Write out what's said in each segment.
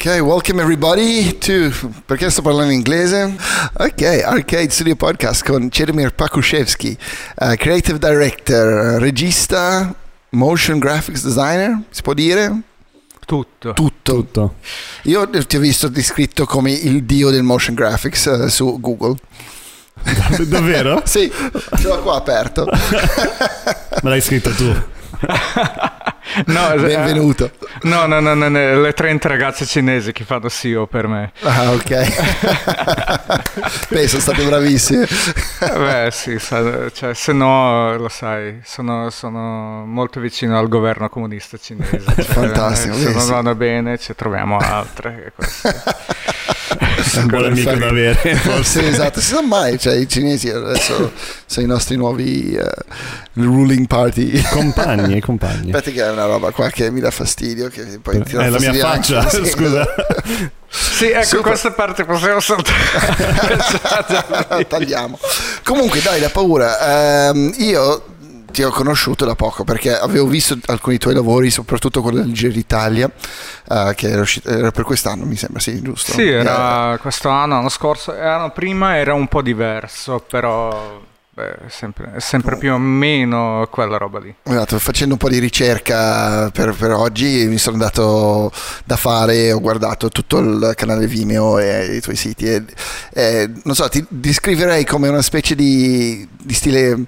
Ok, welcome everybody to Perché sto parlando in inglese? Ok, Arcade Studio Podcast con Ceremir Pakushevsky, uh, creative director, regista, motion graphics designer, si può dire? Tutto. Tutto. Tutto. Io ti ho visto descritto come il dio del motion graphics uh, su Google. Davvero? sì, ce l'ho qua aperto. Me l'hai scritto tu. No, eh, Benvenuto. No, no, no, no, no, le 30 ragazze cinesi che fanno SEO per me. Ah, ok. Beh, sono state bravissime. Eh, Beh, sì, sa- cioè, se no, lo sai, sono, sono molto vicino al governo comunista cinese. Cioè, Fantastico, eh, Se non vanno bene, ci troviamo altre. un buon amico da avere. sì, esatto, si sa mai, cioè i cinesi adesso sono i nostri nuovi eh, ruling party. Compagni, compagni. Aspetta che è una roba qua che mi dà fastidio, che poi ti dà È la mia anche, faccia, sì. scusa. Sì, ecco, Super. questa parte possiamo saltare. Tagliamo. Comunque, dai, da paura. Ehm, io ti ho conosciuto da poco perché avevo visto alcuni tuoi lavori, soprattutto quello del Giro d'Italia, eh, che era, uscito, era per quest'anno, mi sembra, sì, giusto? Sì, era questo anno, l'anno scorso, l'anno prima era un po' diverso, però sempre, sempre più o meno quella roba lì. Esatto, facendo un po' di ricerca per, per oggi mi sono dato da fare, ho guardato tutto il canale Vimeo e i tuoi siti e, e, non so, ti descriverei come una specie di, di stile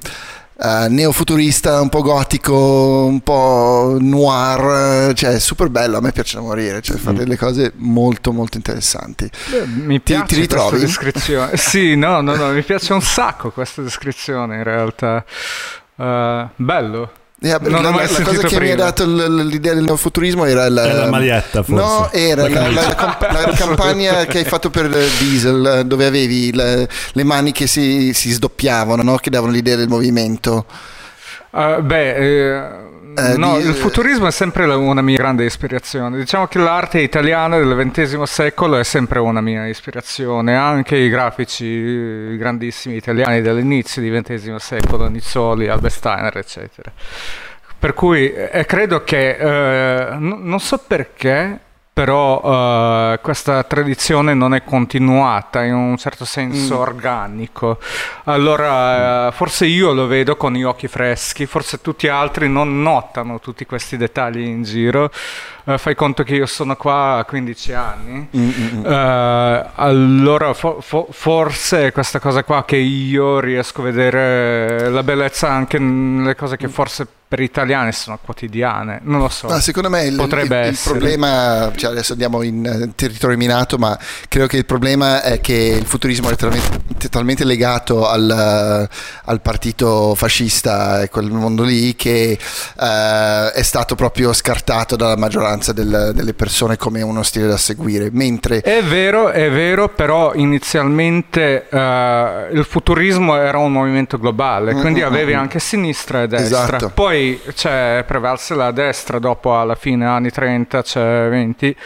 eh, neofuturista, un po' gotico, un po' noir, cioè super bello, a me piace da morire, cioè fa delle cose molto molto interessanti. Mi Ti- piace ti ritrovi? questa descrizione. sì, no, no, no, mi piace un sacco questa descrizione in realtà. Eh, bello. Eh, Non la, la cosa che mi ha prima. dato l- l'idea del neofuturismo era la, È la maglietta, forse. No, era La la, camicia. la comp- la campagna che hai fatto per il Diesel, dove avevi le, le mani che si, si sdoppiavano, no? che davano l'idea del movimento. Eh, beh, eh, Eh, no, di- il futurismo è sempre una mia grande ispirazione. Diciamo che l'arte italiana del XX secolo è sempre una mia ispirazione. Anche i grafici grandissimi italiani dell'inizio del XX secolo, Nizzoli, Albert Steiner, eccetera. Per cui eh, credo che, eh, n- non so perché, però eh, questa tradizione non è continuata in un certo senso organico. Allora, eh, forse io lo vedo con gli occhi freschi, forse tutti gli altri non notano tutti questi dettagli in giro. Eh, fai conto che io sono qua a 15 anni. Eh, allora fo- fo- forse è questa cosa qua che io riesco a vedere la bellezza anche nelle cose che forse per gli italiani sono quotidiane, non lo so. Ma secondo me il, Potrebbe il- il problema, cioè adesso andiamo in eh, territorio minato, ma credo che il problema è che il futurismo è talmente, talmente legato al, al partito fascista e quel mondo lì che eh, è stato proprio scartato dalla maggioranza del- delle persone come uno stile da seguire, mentre È vero, è vero, però inizialmente eh, il futurismo era un movimento globale, quindi Mm, mm, avevi mm. anche sinistra e destra. Esatto. Poi c'è prevalse la destra, dopo alla fine anni 30, c'è 20,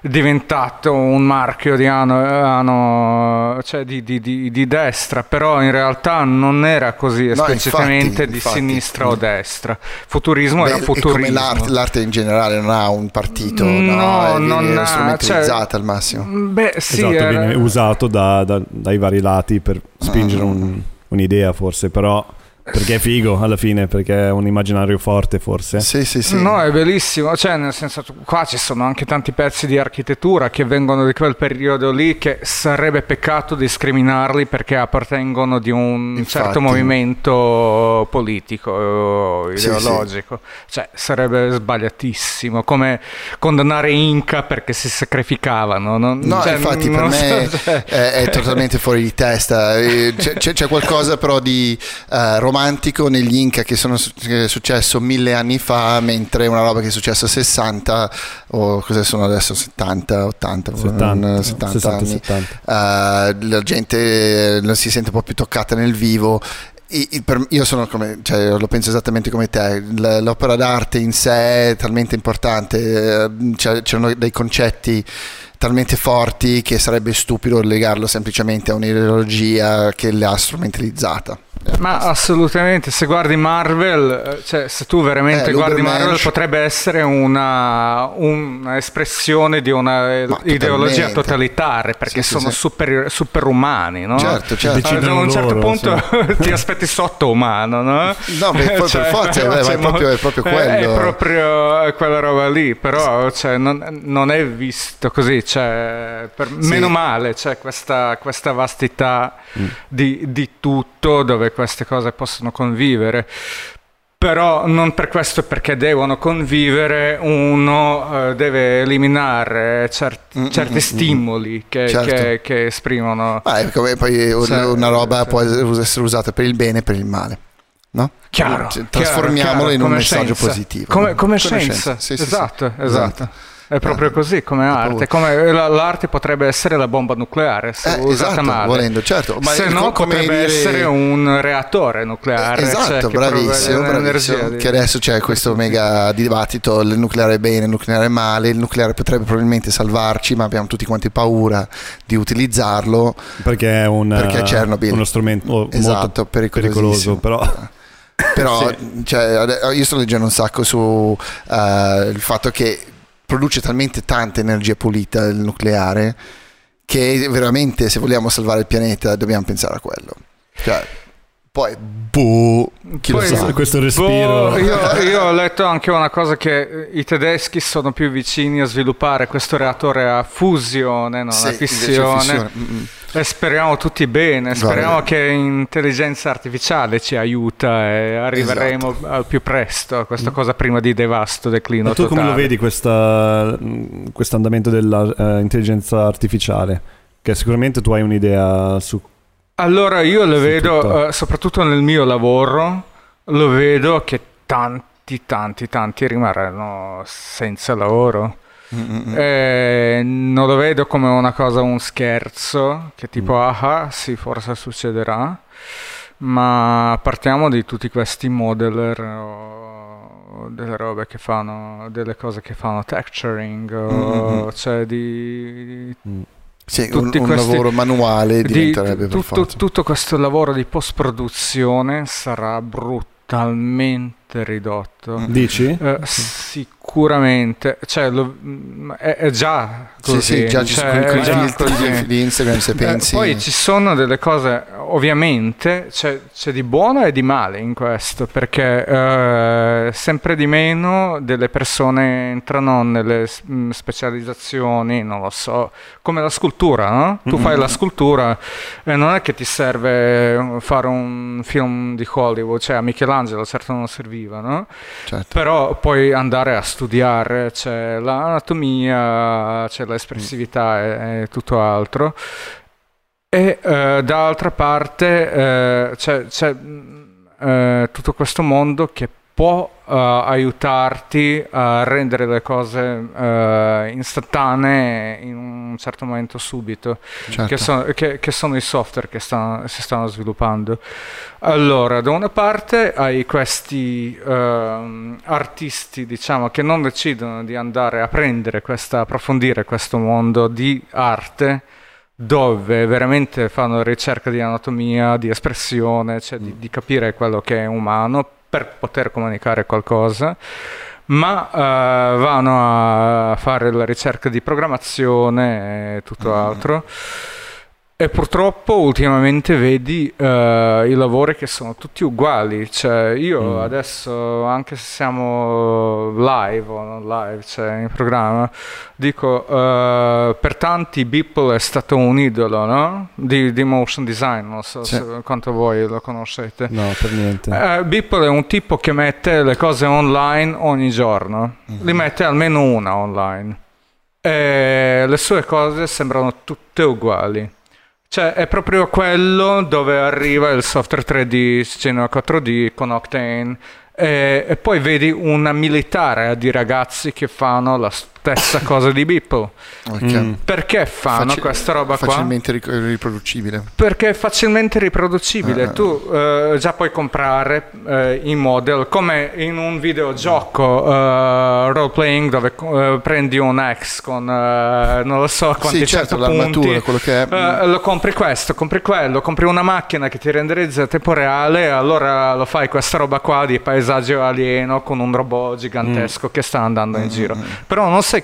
è diventato un marchio di, anno, anno- cioè di, di- di- di destra, però in realtà non era così No, esplicitamente infatti, di infatti. sinistra o destra. Futurismo beh, era è come futurismo. l'arte, l'arte in generale non ha un partito, no, No, è, non ha- strumentalizzata cioè, al massimo. Beh, sì, esatto, era- viene usato da- da- dai vari lati per spingere un- un'idea forse, però perché è figo alla fine, perché è un immaginario forte forse. Sì, sì, sì. No, è bellissimo, cioè nel senso qua ci sono anche tanti pezzi di architettura che vengono di quel periodo lì che sarebbe peccato discriminarli perché appartengono di un Infatti. certo movimento politico o Sì, ideologico, cioè sarebbe sbagliatissimo, come condannare Inca perché si sacrificavano. Non, No, cioè, infatti per me so, cioè- è, è totalmente fuori di testa. Eh, C'è, c'è- c'è qualcosa però di eh, romantico negli Inca che, sono, che è successo mille anni fa, mentre una roba che è successa a 60 o cosa sono adesso 70, 80, 70, non- 70 60, anni. 70. Eh, la gente eh, si sente un po' più toccata nel vivo. Io sono come, cioè, lo penso esattamente come te. L'opera d'arte in sé è talmente importante, eh, c'erano dei concetti talmente forti che sarebbe stupido legarlo semplicemente a un'ideologia che l'ha strumentalizzata. Ma assolutamente, se guardi Marvel, cioè se tu veramente Eh, guardi Marvel potrebbe essere una, un'espressione di una Ma ideologia totalmente. totalitaria perché Sì, sì, sono sì. super, superumani, no? Certo, certo. Eh, Decidono un certo loro, punto ti aspetti sottoumano, no? No, beh, poi per forza, eh, ma è proprio- è proprio eh, quello. È proprio quella roba lì, però cioè, non, non è visto così, cioè, per- Sì. meno male, c'è questa, questa vastità di, di tutto dove queste cose possono convivere. Però non per questo, perché devono convivere, uno eh, deve eliminare cer- Mm, mm, certi mm, stimoli che, Certo. che- che esprimono. Ma è come poi un- una roba cioè- può essere usata per il bene e per il male. No? Chiaro, Cioè, chiaro, Trasformiamolo chiaro, in un messaggio scienza. positivo. Come, come Come scienza, Sì, sì, sì. esatto, esatto. È proprio Ah, così come che arte. Come la- l'arte potrebbe essere la bomba nucleare se Eh, usata esatto, male. volendo, certo. Ma se no, come potrebbe dire- essere un reattore nucleare. cioè, Esatto, che provvede bravissimo, l'energia bravissimo. di- Che adesso c'è questo mega dibattito, il nucleare è bene, il nucleare è male, il nucleare potrebbe probabilmente salvarci, ma abbiamo tutti quanti paura di utilizzarlo. Perché è un, Perché eh, Chernobyl. uno strumento Esatto, pericoloso, però Però Sì. cioè, io sto leggendo un sacco su eh, il fatto che produce talmente tanta energia pulita il nucleare che veramente se vogliamo salvare il pianeta dobbiamo pensare a quello. Cioè, poi, boh, chi Poi- lo sa. questo respiro Boh, io, io ho letto anche una cosa che i tedeschi sono più vicini a sviluppare questo reattore a fusione, non Sì, a fissione. fissione, mm, mm. E speriamo tutti bene, speriamo Guarda. che intelligenza artificiale ci aiuta e arriveremo al più presto a questa cosa prima di devasto, declino Ma tu come lo totale. vedi mh, questo andamento dell'intelligenza artificiale? Che sicuramente tu hai un'idea su... Allora io lo vedo, eh, soprattutto nel mio lavoro, lo vedo che tanti, tanti, tanti rimarranno senza lavoro. Mm, mm, mm. Eh, non lo vedo come una cosa, un scherzo, che tipo, Mm. ah, sì, forse succederà. Ma partiamo di tutti questi modeler o delle robe che fanno, delle cose che fanno texturing, o, Mm, mm, cioè di, Sì, un, un questi- lavoro manuale di- diventerebbe per tutto, tutto questo lavoro di post-produzione sarà brutalmente ridotto. Mm. Dici? Eh, sicuramente, cioè, lo- mm, è, è già Sì, così. sì, già ci cioè, sono già filtri di, di Instagram se Eh, pensi. poi ci sono delle cose, ovviamente, c'è, c'è di buono e di male in questo, perché eh, sempre di meno delle persone entrano nelle specializzazioni, non lo so, come la scultura, no? Tu Mhm. fai la scultura e non è che ti serve fare un film di Hollywood, cioè a Michelangelo certo non serviva, no? Certo. Però puoi andare a studiare, c'è l'anatomia, c'è l'espressività e, e tutto altro. E eh, dall'altra parte eh, c'è, c'è, mh, eh, tutto questo mondo che può eh, aiutarti a rendere le cose eh, istantanee in un certo momento subito certo. che, sono, che- che sono i software che stanno- si stanno sviluppando. Allora, da una parte hai questi ehm, artisti, diciamo, che non decidono di andare a prendere questa, approfondire questo mondo di arte dove veramente fanno ricerca di anatomia, di espressione, cioè di, di capire quello che è umano per poter comunicare qualcosa ma eh, vanno a fare la ricerca di programmazione e tutto altro. E purtroppo ultimamente vedi eh, i lavori che sono tutti uguali, cioè io Mm. adesso anche se siamo live o non live, cioè in programma, dico eh, per tanti Beeple è stato un idolo, no? Di, di motion design, non so se- quanto voi lo conoscete. No, per niente. Eh, Beeple è un tipo che mette le cose online ogni giorno, Mhm. li mette almeno una online. E le sue cose sembrano tutte uguali. Cioè è proprio quello dove arriva il software 3D, Cinema 4D con Octane. E, e poi vedi una militare di ragazzi che fanno la stessa cosa di Beeple. Ok. Mm. Perché fanno Faci- questa roba qua? Facilmente riproducibile. Perché è facilmente riproducibile. Ah. Tu eh, già puoi comprare eh, i model come in un videogioco eh, role playing dove eh, prendi un ex con eh, non lo so quanti Sì, certo, punti. quello che è. Lo compri questo, compri quello, compri una macchina che ti renderizza a tempo reale, allora lo fai questa roba qua di paesaggio alieno con un robot gigantesco che sta andando in giro. Però non sei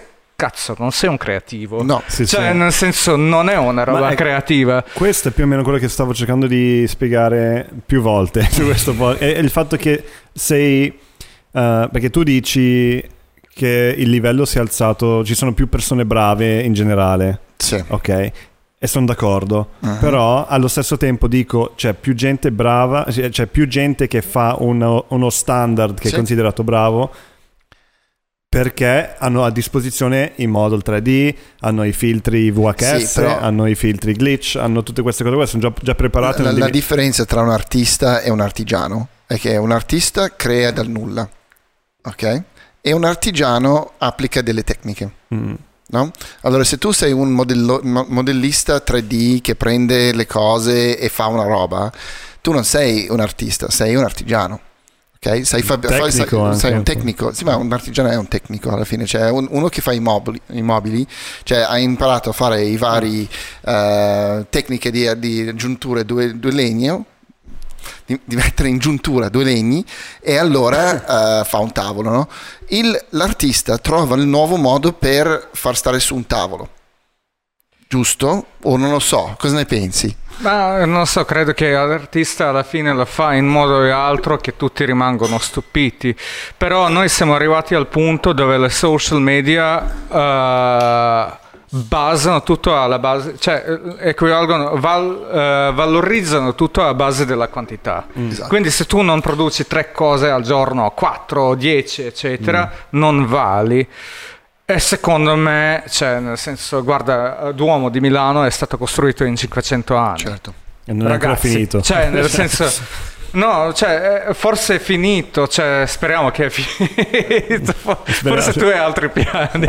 cazzo, non sei un creativo. No. Sì, Cioè, sì. nel senso, non è una roba è- creativa. Questo è più o meno quello che stavo cercando di spiegare più volte su questo po'. È, è il fatto che sei. eh, perché tu dici che il livello si è alzato, ci sono più persone brave in generale, Sì. ok? E sono d'accordo, Ah. però allo stesso tempo dico c'è più gente brava, c'è c'è più gente che fa uno, uno standard che Sì. è considerato bravo perché hanno a disposizione i model 3D, hanno i filtri VHS, Sì, però- hanno i filtri glitch, hanno tutte queste cose qua, sono già, già preparate. La, la devi- differenza tra un artista e un artigiano è che un artista crea dal nulla, ok? E un artigiano applica delle tecniche. Mm. No? Allora, se tu sei un modello- mo- modellista 3D che prende le cose e fa una roba, tu non sei un artista, sei un artigiano. Ok? Sai fa- Tecnico sai- sei un tecnico. Sì, ma un artigiano è un tecnico alla fine. Cioè, un- uno che fa i mobili, i mobili, cioè ha imparato a fare i vari eh, tecniche di, di giunture due, due legno. Di, di mettere in giuntura due legni e allora eh, fa un tavolo. No? Il- l'artista trova il nuovo modo per far stare su un tavolo. Giusto? O non lo so, cosa ne pensi? Ma non so, credo che l'artista alla fine lo fa in modo o altro che tutti rimangono stupiti. Però noi siamo arrivati al punto dove le social media eh, basano tutto alla base, cioè eh, equivalgono, val- eh, valorizzano tutto alla base della quantità. Esatto. Quindi se tu non produci tre cose al giorno, quattro, dieci, eccetera, non vali. E secondo me, cioè, nel senso, guarda, Duomo di Milano è stato costruito in 500 anni. Certo. E non è ancora finito. Cioè, nel senso, no, cioè, eh, forse è finito. Cioè, speriamo che è finito. Fo- Forse tu hai altri piani.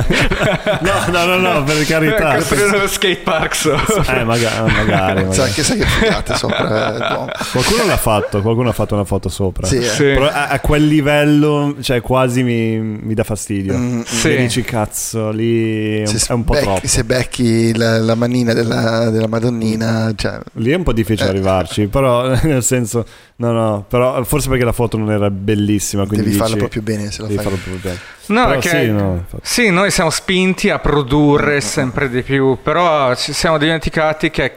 No, no, no, no, per carità. Costruire uno skate park sopra. Eh, maga- magari. magari. Sai che sai che figate sopra eh. Qualcuno l'ha fatto, qualcuno ha fatto una foto sopra. Sì, eh. Sì. Però a, a quel livello, cioè quasi mi, mi dà fastidio. Mm, Sì. E dici cazzo, lì è un, è un po' becchi, troppo. se becchi la, la manina della, della Madonnina, cioè, Lì è un po' difficile Eh. arrivarci, però nel senso, no, no, però forse perché la foto non era bellissima, quindi devi farla dici- proprio bene se la devi fai. farlo proprio bene. No, perché sì, no, sì, noi siamo spinti a produrre sempre di più, però ci siamo dimenticati che,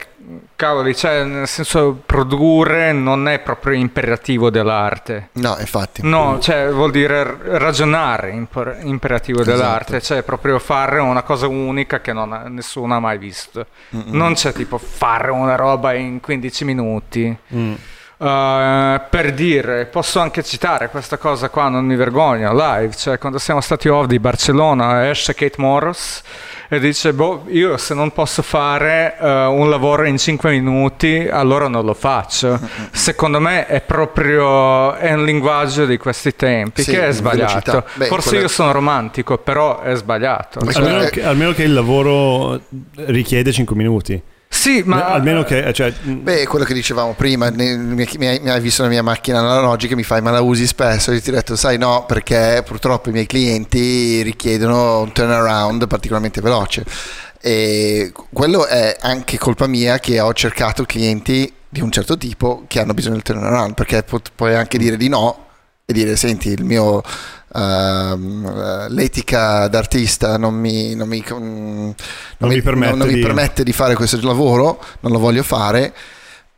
cavoli, cioè, nel senso, produrre non è proprio imperativo dell'arte. No, infatti. No, cioè vuol dire ragionare imper- imperativo Esatto. dell'arte, cioè proprio fare una cosa unica che non ha- nessuno ha mai visto. Non c'è tipo fare una roba in 15 minuti. Mm. Uh, per dire, posso anche citare questa cosa qua, non mi vergogno, live, cioè quando siamo stati off di Barcellona esce Kate Morris e dice, boh, io se non posso fare uh, un lavoro in 5 minuti, allora non lo faccio. Secondo me è proprio, è un linguaggio di questi tempi, Sì, che è sbagliato. Beh, Forse quella- io sono romantico, però è sbagliato. Cioè, Almeno, che, almeno che il lavoro richiede 5 minuti. Sì, ma... almeno che... Cioè, Beh, quello che dicevamo prima, mi, mi hai, mi hai visto la mia macchina analogica, mi fai, ma la usi spesso? Io ti ho detto, sai no, perché purtroppo i miei clienti richiedono un turnaround particolarmente veloce. E quello è anche colpa mia che ho cercato clienti di un certo tipo che hanno bisogno del turnaround, perché pu- puoi anche dire di no e dire, senti, il mio... eh, l'etica d'artista non mi, non mi, non mi permette non mi di- permette di fare questo lavoro, non lo voglio fare,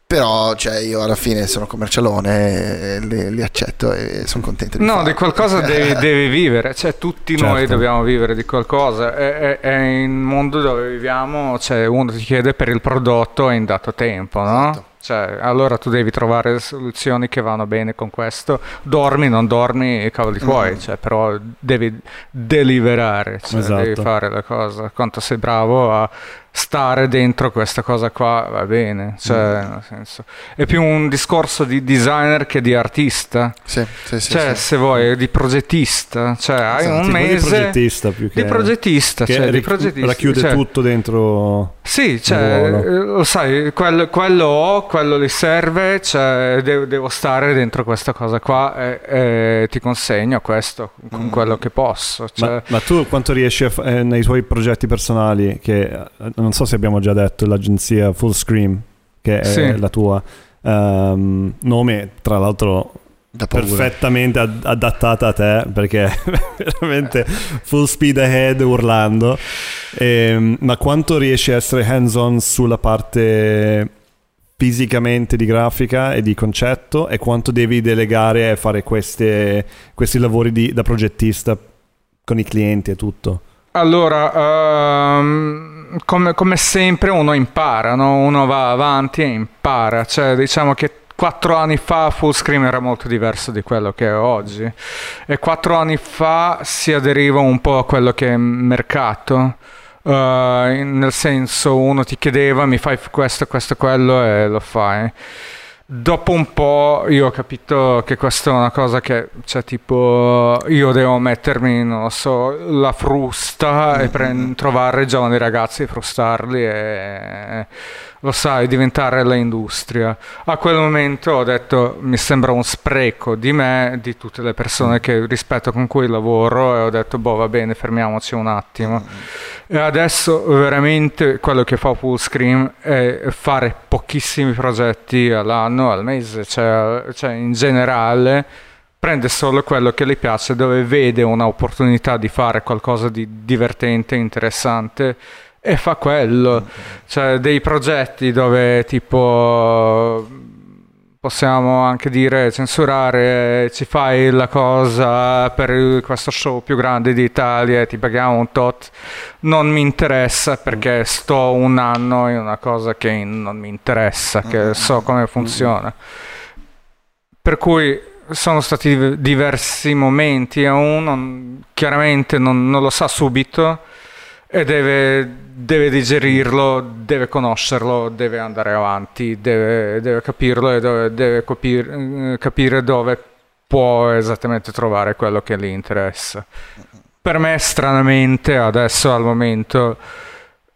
però cioè, io alla fine sono commercialone, e li, li accetto e sono contento di No, farlo. di qualcosa devi, devi vivere, cioè tutti noi Certo. dobbiamo vivere di qualcosa. È, è, è in un mondo dove viviamo, cioè uno ti chiede per il prodotto in dato tempo, no? Esatto. Cioè, allora tu devi trovare soluzioni che vanno bene con questo. Dormi, non dormi, cavoli tuoi, mm. cioè, però devi deliberare, cioè, esatto. devi fare la cosa. Quanto sei bravo a stare dentro questa cosa qua va bene, cioè, mm. nel senso, è più un discorso di designer che di artista. Sì, sì, sì, cioè, se vuoi, di progettista, cioè hai esatto, un mese di progettista più che di progettista, che cioè, ric- di progettista, racchiude cioè, tutto dentro Sì, cioè, lo sai, quello, quello, ho, quello li serve, cioè, devo, devo, stare dentro questa cosa qua e, e ti consegno questo con mm. quello che posso. Cioè. Ma, ma, tu quanto riesci a, eh, nei tuoi progetti personali che eh, non so se abbiamo già detto, l'agenzia Full Scream, che è sì. la tua. Um, nome, tra l'altro, perfettamente ad- adattata a te perché veramente full speed ahead urlando. E, ehm, ma quanto riesci a essere hands on sulla parte fisicamente di grafica e di concetto e quanto devi delegare e fare queste, questi lavori di, da progettista con i clienti e tutto? Allora, um, come, come, sempre uno impara, no? uno va avanti e impara, cioè diciamo che quattro anni fa Fullscreen era molto diverso di quello che è oggi e quattro anni fa si aderiva un po' a quello che è mercato. Uh, nel senso uno ti chiedeva mi fai questo, questo, quello? E lo fai. Dopo un po' io ho capito che questa è una cosa che, cioè, tipo, io devo mettermi, non lo so, la frusta e pre- trovare giovani ragazzi e frustarli e lo sai, diventare l'industria. A quel momento ho detto mi sembra un spreco di me, di tutte le persone che rispetto con cui lavoro e ho detto boh va bene, fermiamoci un attimo. E adesso veramente quello che fa Fullscreen è fare pochissimi progetti all'anno, al mese, cioè, cioè in generale prende solo quello che le piace, dove vede un'opportunità di fare qualcosa di divertente, interessante e fa quello. Cioè dei progetti dove tipo possiamo anche dire censurare, ci fai la cosa per questo show più grande d'Italia e ti paghiamo un tot, non mi interessa perché sto un anno in una cosa che non mi interessa, che so come funziona. Per cui sono stati diversi momenti e uno chiaramente non, non lo sa subito e deve, deve, digerirlo, deve conoscerlo, deve andare avanti, deve, deve capirlo e deve, deve capir, capire dove può esattamente trovare quello che gli interessa. Per me, stranamente, adesso al momento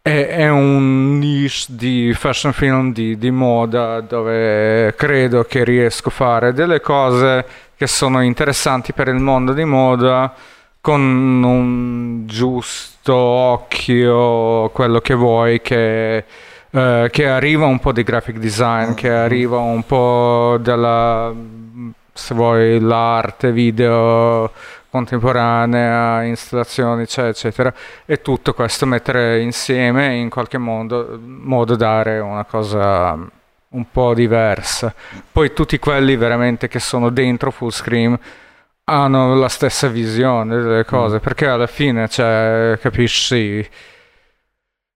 è, è un niche di fashion film di, di moda dove credo che riesco a fare delle cose che sono interessanti per il mondo di moda con un giusto occhio, quello che vuoi, che, eh, che arriva un po' di graphic design, che mm-hmm. arriva un po' della, se vuoi, l'arte video contemporanea, installazioni, eccetera, eccetera, e tutto questo mettere insieme in qualche modo, modo dare una cosa un po' diversa. Poi tutti quelli veramente che sono dentro full screen hanno la stessa visione delle cose, mm. perché alla fine, cioè, capisci,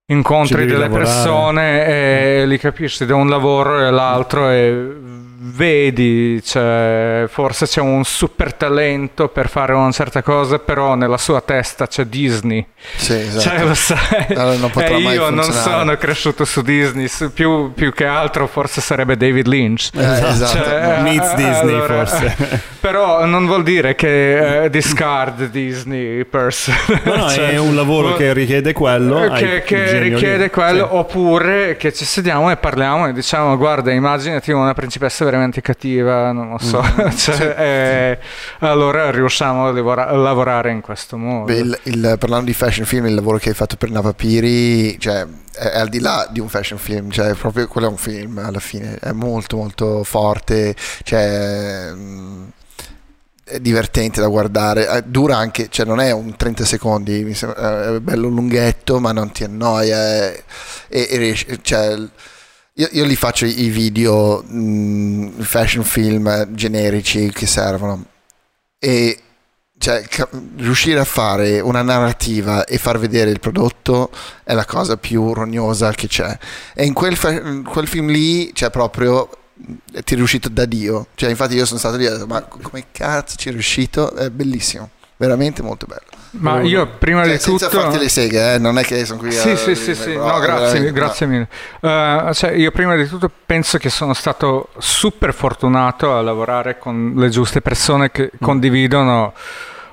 incontri delle lavorare. persone e li capisci da un lavoro e l'altro e vedi, cioè, forse c'è un super talento per fare una certa cosa, però nella sua testa c'è Disney. Sì, esatto. Cioè, lo sai. Allora non e io non sono cresciuto su Disney, più, più, che altro forse sarebbe David Lynch. Eh, esatto. Cioè, Meets Disney allora, forse. però non vuol dire che uh, discard Disney person. No, no, cioè, è un lavoro che richiede quello. Che, che richiede lì. quello, sì. oppure che ci sediamo e parliamo e diciamo guarda immaginati una principessa veramente cattiva, non lo so, mm, cioè, sì, eh, sì. allora riusciamo a, lavora- a, lavorare in questo modo. Beh, il, il, parlando di fashion film, il lavoro che hai fatto per Navapiri, cioè, è, è, al di là di un fashion film, cioè, proprio quello è un film alla fine, è molto molto forte, cioè, mm, è divertente da guardare, eh, dura anche, cioè non è un 30 secondi, mi sembra, è bello lunghetto ma non ti annoia e, e, e cioè, io, io li faccio i video mh, fashion film generici che servono e cioè, ca- riuscire a fare una narrativa e far vedere il prodotto è la cosa più rognosa che c'è. E in quel, fa- quel film lì c'è proprio ti è riuscito da Dio. Cioè, infatti io sono stato lì e ho detto, ma come cazzo ci è riuscito? È bellissimo, veramente molto bello. Ma io prima Cioè, di senza tutto... farti le seghe, eh, non è che sono qui Sì, a... sì, sì, sì. No, è grazie, mille. Eh, cioè, io prima di tutto penso che sono stato super fortunato a lavorare con le giuste persone che condividono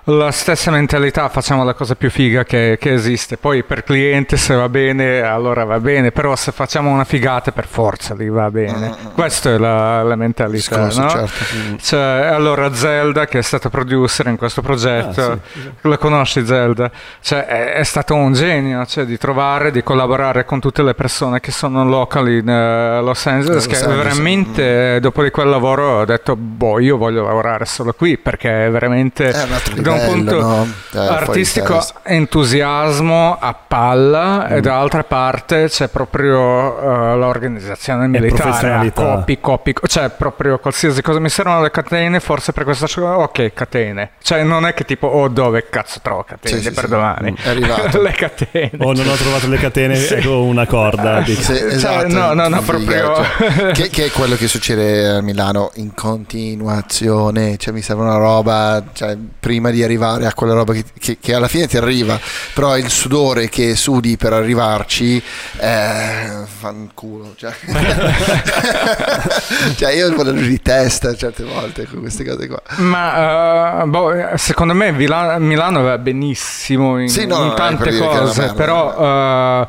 la stessa mentalità, facciamo la cosa più figa che, che esiste. Poi per cliente se va bene, allora va bene, però se facciamo una figata per forza lì va bene. Questa è la, la mentalità, Discorso, no? certo. Cioè, allora Zelda, che è stata producer in questo progetto, Ah, sì, la conosci Zelda? Cioè, è, è stato un genio cioè, di trovare, di collaborare con tutte le persone che sono locali in eh, Los Angeles, Los che Angeles, veramente eh, dopo di quel lavoro ho detto, boh, io voglio lavorare solo qui, perché è veramente... È un altro un punto no? Eh, artistico entusiasmo a palla Mm. e dall'altra parte c'è proprio eh, l'organizzazione militare copi, copi, cioè proprio qualsiasi cosa mi servono le catene forse per questa ok catene cioè non è che tipo oh dove cazzo trovo catene Sì, sì, per sì. domani È arrivato. le catene Oh, non ho trovato le catene, Sì. ecco una corda. dico. Sì, Cioè, esatto, no, no, no, figa, proprio- cioè, che, che è quello che succede a Milano in continuazione. Cioè, mi serve una roba, cioè, prima di arrivare a quella roba che, che- che alla fine ti arriva, però il sudore che sudi per arrivarci è fanculo. Cioè. cioè, io ho il dolore di testa certe volte con queste cose qua. Ma eh, boh, eh, secondo me Milano va benissimo in, Sì, no, in tante per cose, però eh,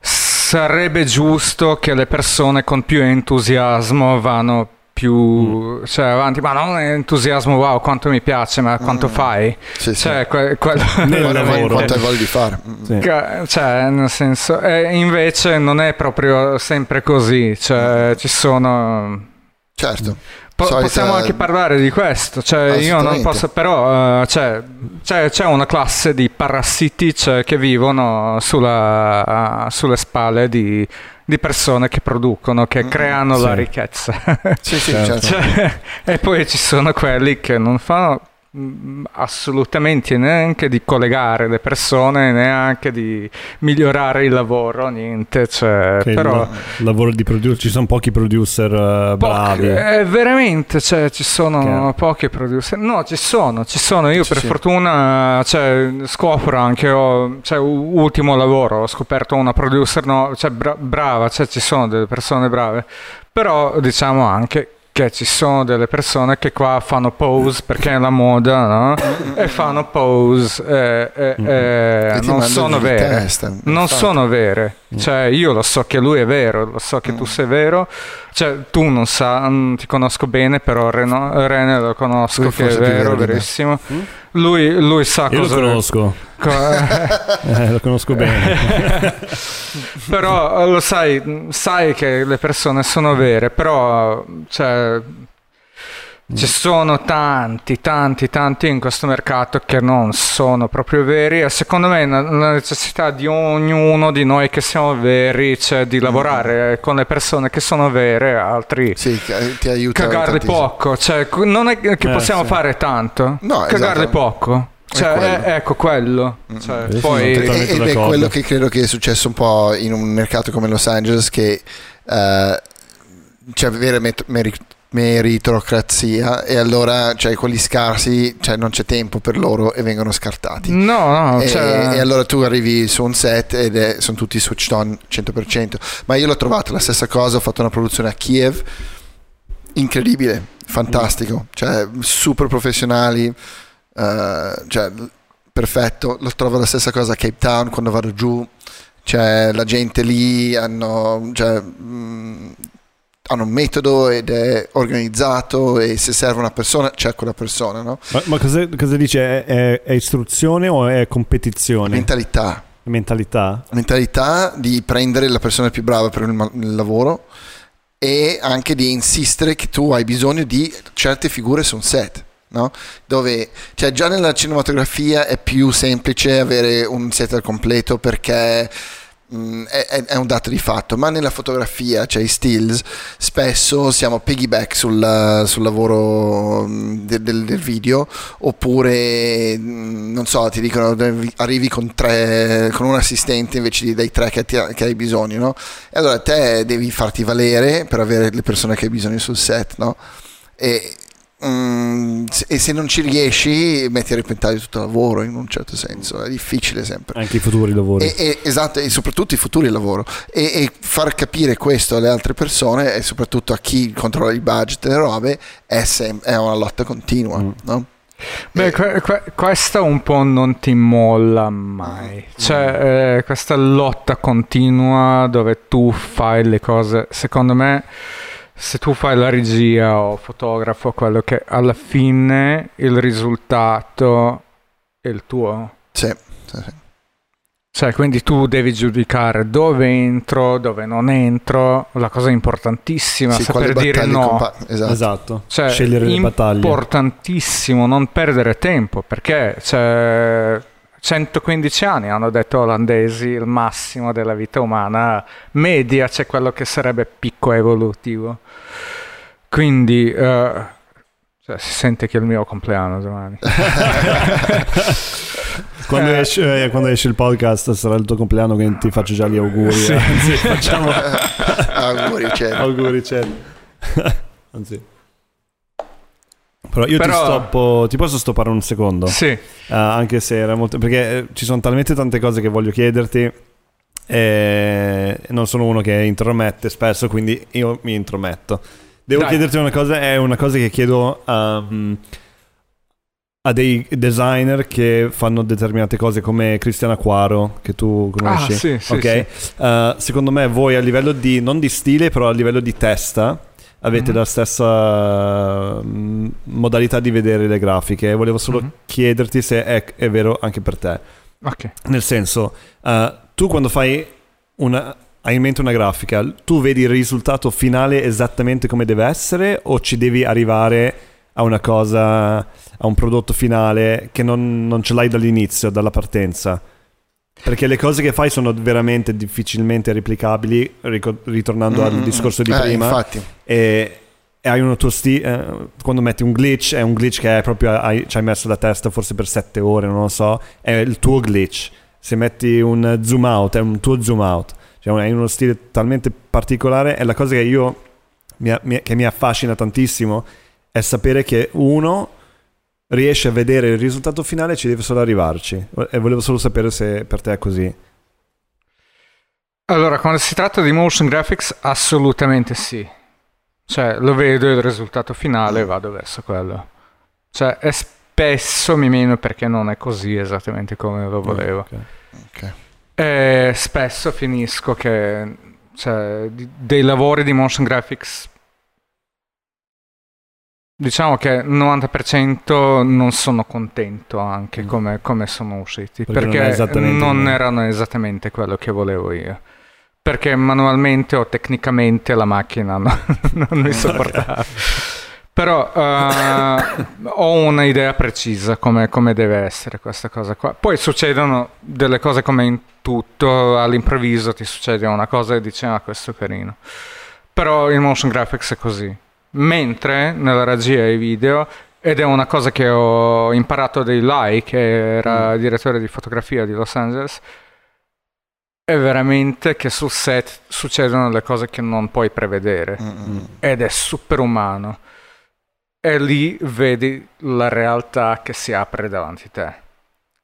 sarebbe giusto che le persone con più entusiasmo vanno più Mm. cioè, avanti, ma non entusiasmo wow quanto mi piace, ma quanto fai? Mm. Sì, sì. Cioè, que- quello Nel lavoro. quanto hai voglia di fare. Mm. Sì. Ca- Cioè, nel senso, eh, invece non è proprio sempre così, cioè, ci sono... Certo. Po- Solita- Possiamo anche parlare di questo, cioè io non posso, però eh, cioè, c'è, c'è una classe di parassiti cioè, che vivono sulla- sulle spalle di, di persone che producono, che creano la sì. ricchezza. Sì, sì, Certo. certo. Cioè, e poi ci sono quelli che non fanno mm, assolutamente neanche di collegare le persone, neanche di migliorare il lavoro, niente. Cioè, Che però... il lavoro di producer, ci sono pochi producer eh, bravi. Pochi, eh, veramente, cioè, ci sono Chiaro. pochi producer. No, ci sono, ci sono. Io Sì, per sì. fortuna cioè, scopro anche, ho, cioè, ultimo lavoro, ho scoperto una producer no, cioè, bra- brava, cioè, ci sono delle persone brave, però diciamo anche che ci sono delle persone che qua fanno pose perché è la moda, no? e fanno pose e, e- e E ti non sono vere. testa, non infatti. sono vere. Cioè, io lo so che lui è vero, lo so che tu sei vero. Cioè, tu non sa, non ti conosco bene, però Reno- Rene lo conosco Lui che è vero, verissimo. Lui, lui sa Io lo cosa... conosco, co- eh, lo conosco bene. però lo sai, sai che le persone sono vere, però cioè, ci sono tanti, tanti, tanti in questo mercato che non sono proprio veri e secondo me la necessità di ognuno di noi che siamo veri, cioè di lavorare con le persone che sono vere, altri Sì, ti aiuta cagarli tantissimo. poco, cioè non è che Eh, possiamo sì. fare tanto, No, cagarli esatto. poco. Cioè, quello. eh, ecco quello. Cioè, Io sono poi, E- ed è quello che credo che è successo un po' in un mercato come Los Angeles che eh, c'è vera met- meri- meritocrazia e allora cioè, quelli scarsi cioè, non c'è tempo per loro e vengono scartati. no, no, E, cioè, e allora tu arrivi su un set ed è, sono tutti switched on 100%. Ma io l'ho trovato la stessa cosa, ho fatto una produzione a Kiev, incredibile, fantastico, cioè super professionali, eh, cioè, perfetto. Lo trovo la stessa cosa a Cape Town quando vado giù, cioè la gente lì hanno, cioè, mh, hanno un metodo ed è organizzato e se serve una persona c'è quella persona, no? Ma, ma cosa, cosa dice? È, è- è istruzione o è competizione? Mentalità. Mentalità? mentalità di prendere la persona più brava per il, il lavoro e anche di insistere che tu hai bisogno di certe figure su un set. No? Dove cioè già nella cinematografia è più semplice avere un set al completo perché Mm, è, è, un dato di fatto, ma nella fotografia, cioè i stills, spesso siamo piggyback sul, sul lavoro mm, del, del, del, video, oppure mm, non so, ti dicono arrivi con, tre, con un assistente invece dei tre che, ti, che, hai bisogno, no? E allora te devi farti valere per avere le persone che hai bisogno sul set, no? E, Mm, e se non ci riesci metti a repentaglio tutto il lavoro in un certo senso è difficile sempre anche i futuri lavori e, e, esatto e soprattutto i futuri lavori e, e, far capire questo alle altre persone e soprattutto a chi controlla il budget e le robe è, sem- è una lotta continua mm. no? Beh, que- que- questa un po' non ti molla mai. Cioè, eh, questa lotta continua dove tu fai le cose, secondo me, se tu fai la regia o fotografo, quello che alla fine il risultato è il tuo. Sì, sì, sì. Cioè, quindi tu devi giudicare dove entro, dove non entro, la cosa importantissima, sì, saper dire no. Compa- esatto. esatto. Cioè, Scegliere le battaglie. importantissimo non perdere tempo, perché cioè, 115 anni hanno detto olandesi il massimo della vita umana media c'è quello che sarebbe picco evolutivo. Quindi uh, cioè, si sente che è il mio compleanno domani. Quando, eh. esce, eh, quando, esce, il podcast sarà il tuo compleanno che ti faccio già gli auguri sì. anzi facciamo auguri certo. Auguri certo. Anzi però io Però... Ti, stoppo, ti posso stoppare un secondo? Sì. Uh, anche se era molto... Perché eh, ci sono talmente tante cose che voglio chiederti e non sono uno che intromette spesso, quindi io mi intrometto. Devo Dai. chiederti una cosa, è una cosa che chiedo um, a dei designer che fanno determinate cose come Cristian Acquaro, che tu conosci. Ah, sì, sì, okay? sì. Uh, secondo me voi a livello di, non di stile, però a livello di testa, avete mm-hmm. la stessa mm, modalità di vedere le grafiche. Volevo solo mm-hmm. chiederti se è, è, vero anche per te. Okay. Nel senso, uh, tu quando fai una, hai in mente una grafica, tu vedi il risultato finale esattamente come deve essere o ci devi arrivare a una cosa, a un prodotto finale che non, non ce l'hai dall'inizio, dalla partenza? Perché le cose che fai sono veramente difficilmente replicabili, ritornando mm-hmm. al mm, discorso di eh, prima. Infatti. E, e hai un tuo stile. Eh, quando metti un glitch, è un glitch che è proprio hai, ci hai messo la testa forse per sette ore, non lo so. È il tuo glitch. Se metti un zoom out, è un tuo zoom out. Cioè, hai uno stile talmente particolare. E la cosa che io mi, mi, che mi affascina tantissimo è sapere che uno riesce a vedere il risultato finale ci deve solo arrivarci. E volevo solo sapere se per te è così. Allora, quando si tratta di motion graphics, assolutamente sì. Cioè, lo vedo il risultato finale e vado verso quello. Cioè, e spesso mi meno perché non è così esattamente come lo volevo. Okay. Okay. E spesso finisco che cioè, dei lavori di motion graphics Diciamo che il 90% non sono contento anche mm. come, come sono usciti, perché, perché non, non erano esattamente quello che volevo io. Perché manualmente o tecnicamente la macchina no, non mi sopportava. Però uh, ho un'idea precisa come, come, deve essere questa cosa qua. Poi succedono delle cose come in tutto, all'improvviso ti succede una cosa e dici ah questo è carino. Però il motion graphics è così mentre nella regia e video ed è una cosa che ho imparato dai Lai che era mm. direttore di fotografia di Los Angeles è veramente che sul set succedono le cose che non puoi prevedere Mm-mm. ed è super umano e lì vedi la realtà che si apre davanti a te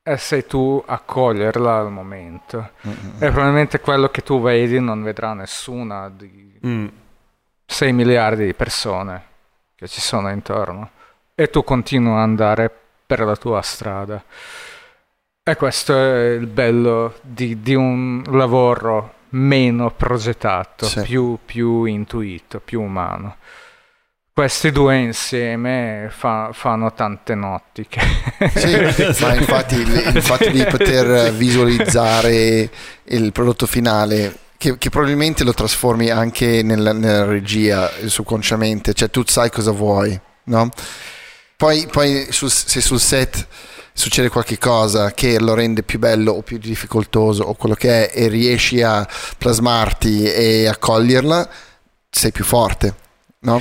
e sei tu a coglierla al momento Mm-mm. e probabilmente quello che tu vedi non vedrà nessuna di... Mm 6 miliardi di persone che ci sono intorno e tu continui ad andare per la tua strada. E questo è il bello di, di un lavoro meno progettato, sì. più, più, intuito, più umano. Questi due insieme fa, fanno tante notti. Che... Sì, ma infatti il, il fatto di poter visualizzare il prodotto finale che, che, probabilmente lo trasformi anche nella, nella, regia subconsciamente, cioè tu sai cosa vuoi, no? Poi, poi sul, se sul set succede qualche cosa che lo rende più bello o più difficoltoso o quello che è e riesci a plasmarti e a coglierla, sei più forte, no?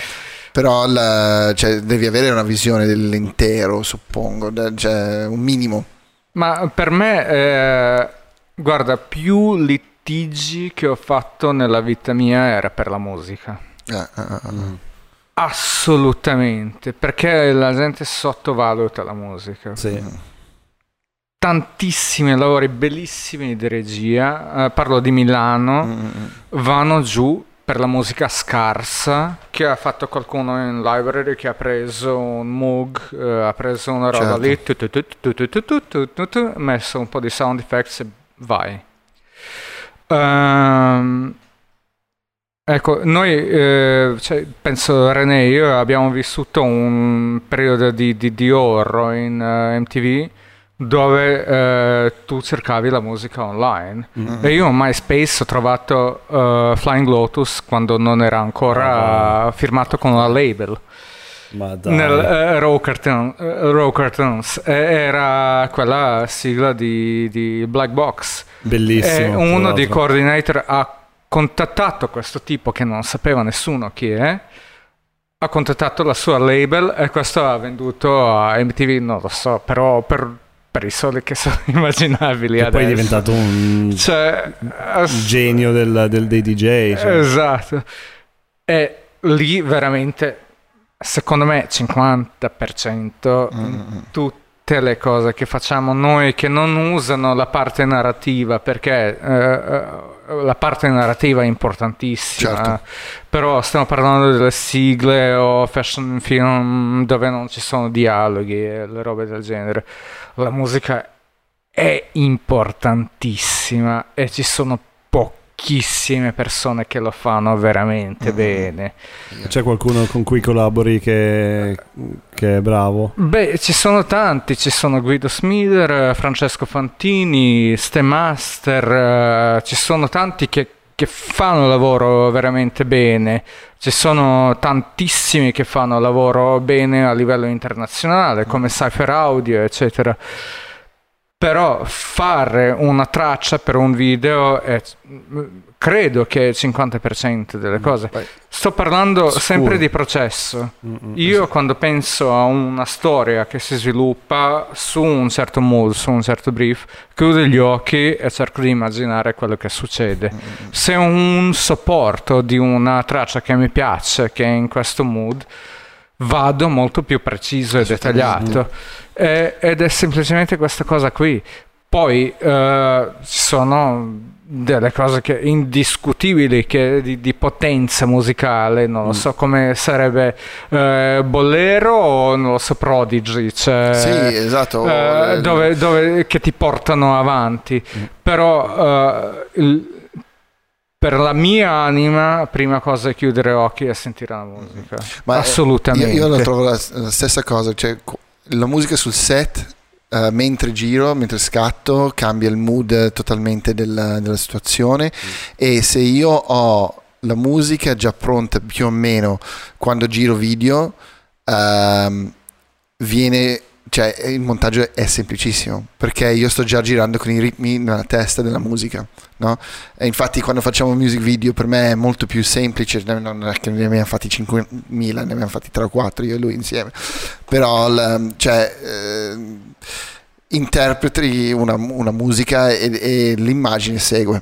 Però la, cioè, devi avere una visione dell'intero, suppongo, cioè, un minimo. Ma per me, eh, guarda, più litigi che ho fatto nella vita mia era per la musica. Ah, ah. Assolutamente, perché la gente sottovaluta la musica. Sì. Tantissimi lavori bellissimi di regia, eh, parlo di Milano, mm. vanno giù per la musica scarsa che ha fatto qualcuno in library che ha preso un Moog, eh, ha preso una roba certo. lì, tu, messo un po' di sound effects e vai. Ehm, ecco, noi, eh, cioè, penso René e io abbiamo vissuto un periodo di, di, di oro in eh, MTV dove eh, tu cercavi la musica online. mm. E io a MySpace ho trovato eh, Flying Lotus quando non era ancora firmato con la label. Nel eh, Raw, Cartoon- eh, Raw Cartoons. E era quella sigla di, di Black Box. Bellissimo. E uno dei coordinator ha contattato questo tipo che non sapeva nessuno chi è. Ha contattato la sua label e questo ha venduto a MTV, non lo so, però per, per i soldi che sono immaginabili adesso. poi è diventato un Cioè, genio del- del- dei DJ. cioè. Esatto. E lì veramente, secondo me, 50% Mm, tutte le cose che facciamo noi che non usano la parte narrativa, perché eh, eh, la parte narrativa è importantissima. Certo. Però stiamo parlando delle sigle o fashion film dove non ci sono dialoghi e le robe del genere. La musica è importantissima e ci sono pochissime persone che lo fanno veramente Mm. bene. C'è qualcuno con cui collabori che, che è bravo? Beh, ci sono tanti, ci sono Guido Smider, Francesco Fantini, Ste Master, eh, ci sono tanti che, che fanno lavoro veramente bene, ci sono tantissimi che fanno lavoro bene a livello internazionale, come Cypher Audio, eccetera. Però fare una traccia per un video è, credo che il 50% delle cose. Poi- Sto parlando Sicuro. sempre di processo. Mm-mm. Io quando penso a una storia che si sviluppa su un certo mood, su un certo brief, chiudo gli occhi e cerco di immaginare quello che succede. Se un supporto di una traccia che mi piace, che è in questo mood, vado molto più preciso e dettagliato. E- ed è semplicemente questa cosa qui. Poi eh, ci sono delle cose che, indiscutibili che, di, di potenza musicale, non lo so come sarebbe eh, Bolero o non lo so Prodigy, cioè, Sì, esatto. eh, dove, dove- che ti portano avanti. Però eh, il- per la mia anima, prima cosa è chiudere occhi e sentire la musica. Ma, eh, Assolutamente. Io, io la trovo la, la stessa cosa, cioè la musica sul set, eh, mentre giro, mentre scatto, cambia il mood totalmente della, della situazione e se io ho la musica già pronta più o meno quando giro video, ehm, viene... Cioè, il montaggio è semplicissimo perché io sto già girando con i ritmi nella testa della musica, no? E infatti quando facciamo music video per me è molto più semplice, non è che ne abbiamo fatti 5.000, ne abbiamo fatti 3 o 4 io e lui insieme, però l- cioè, eh, interpreti una, una musica e, e l'immagine segue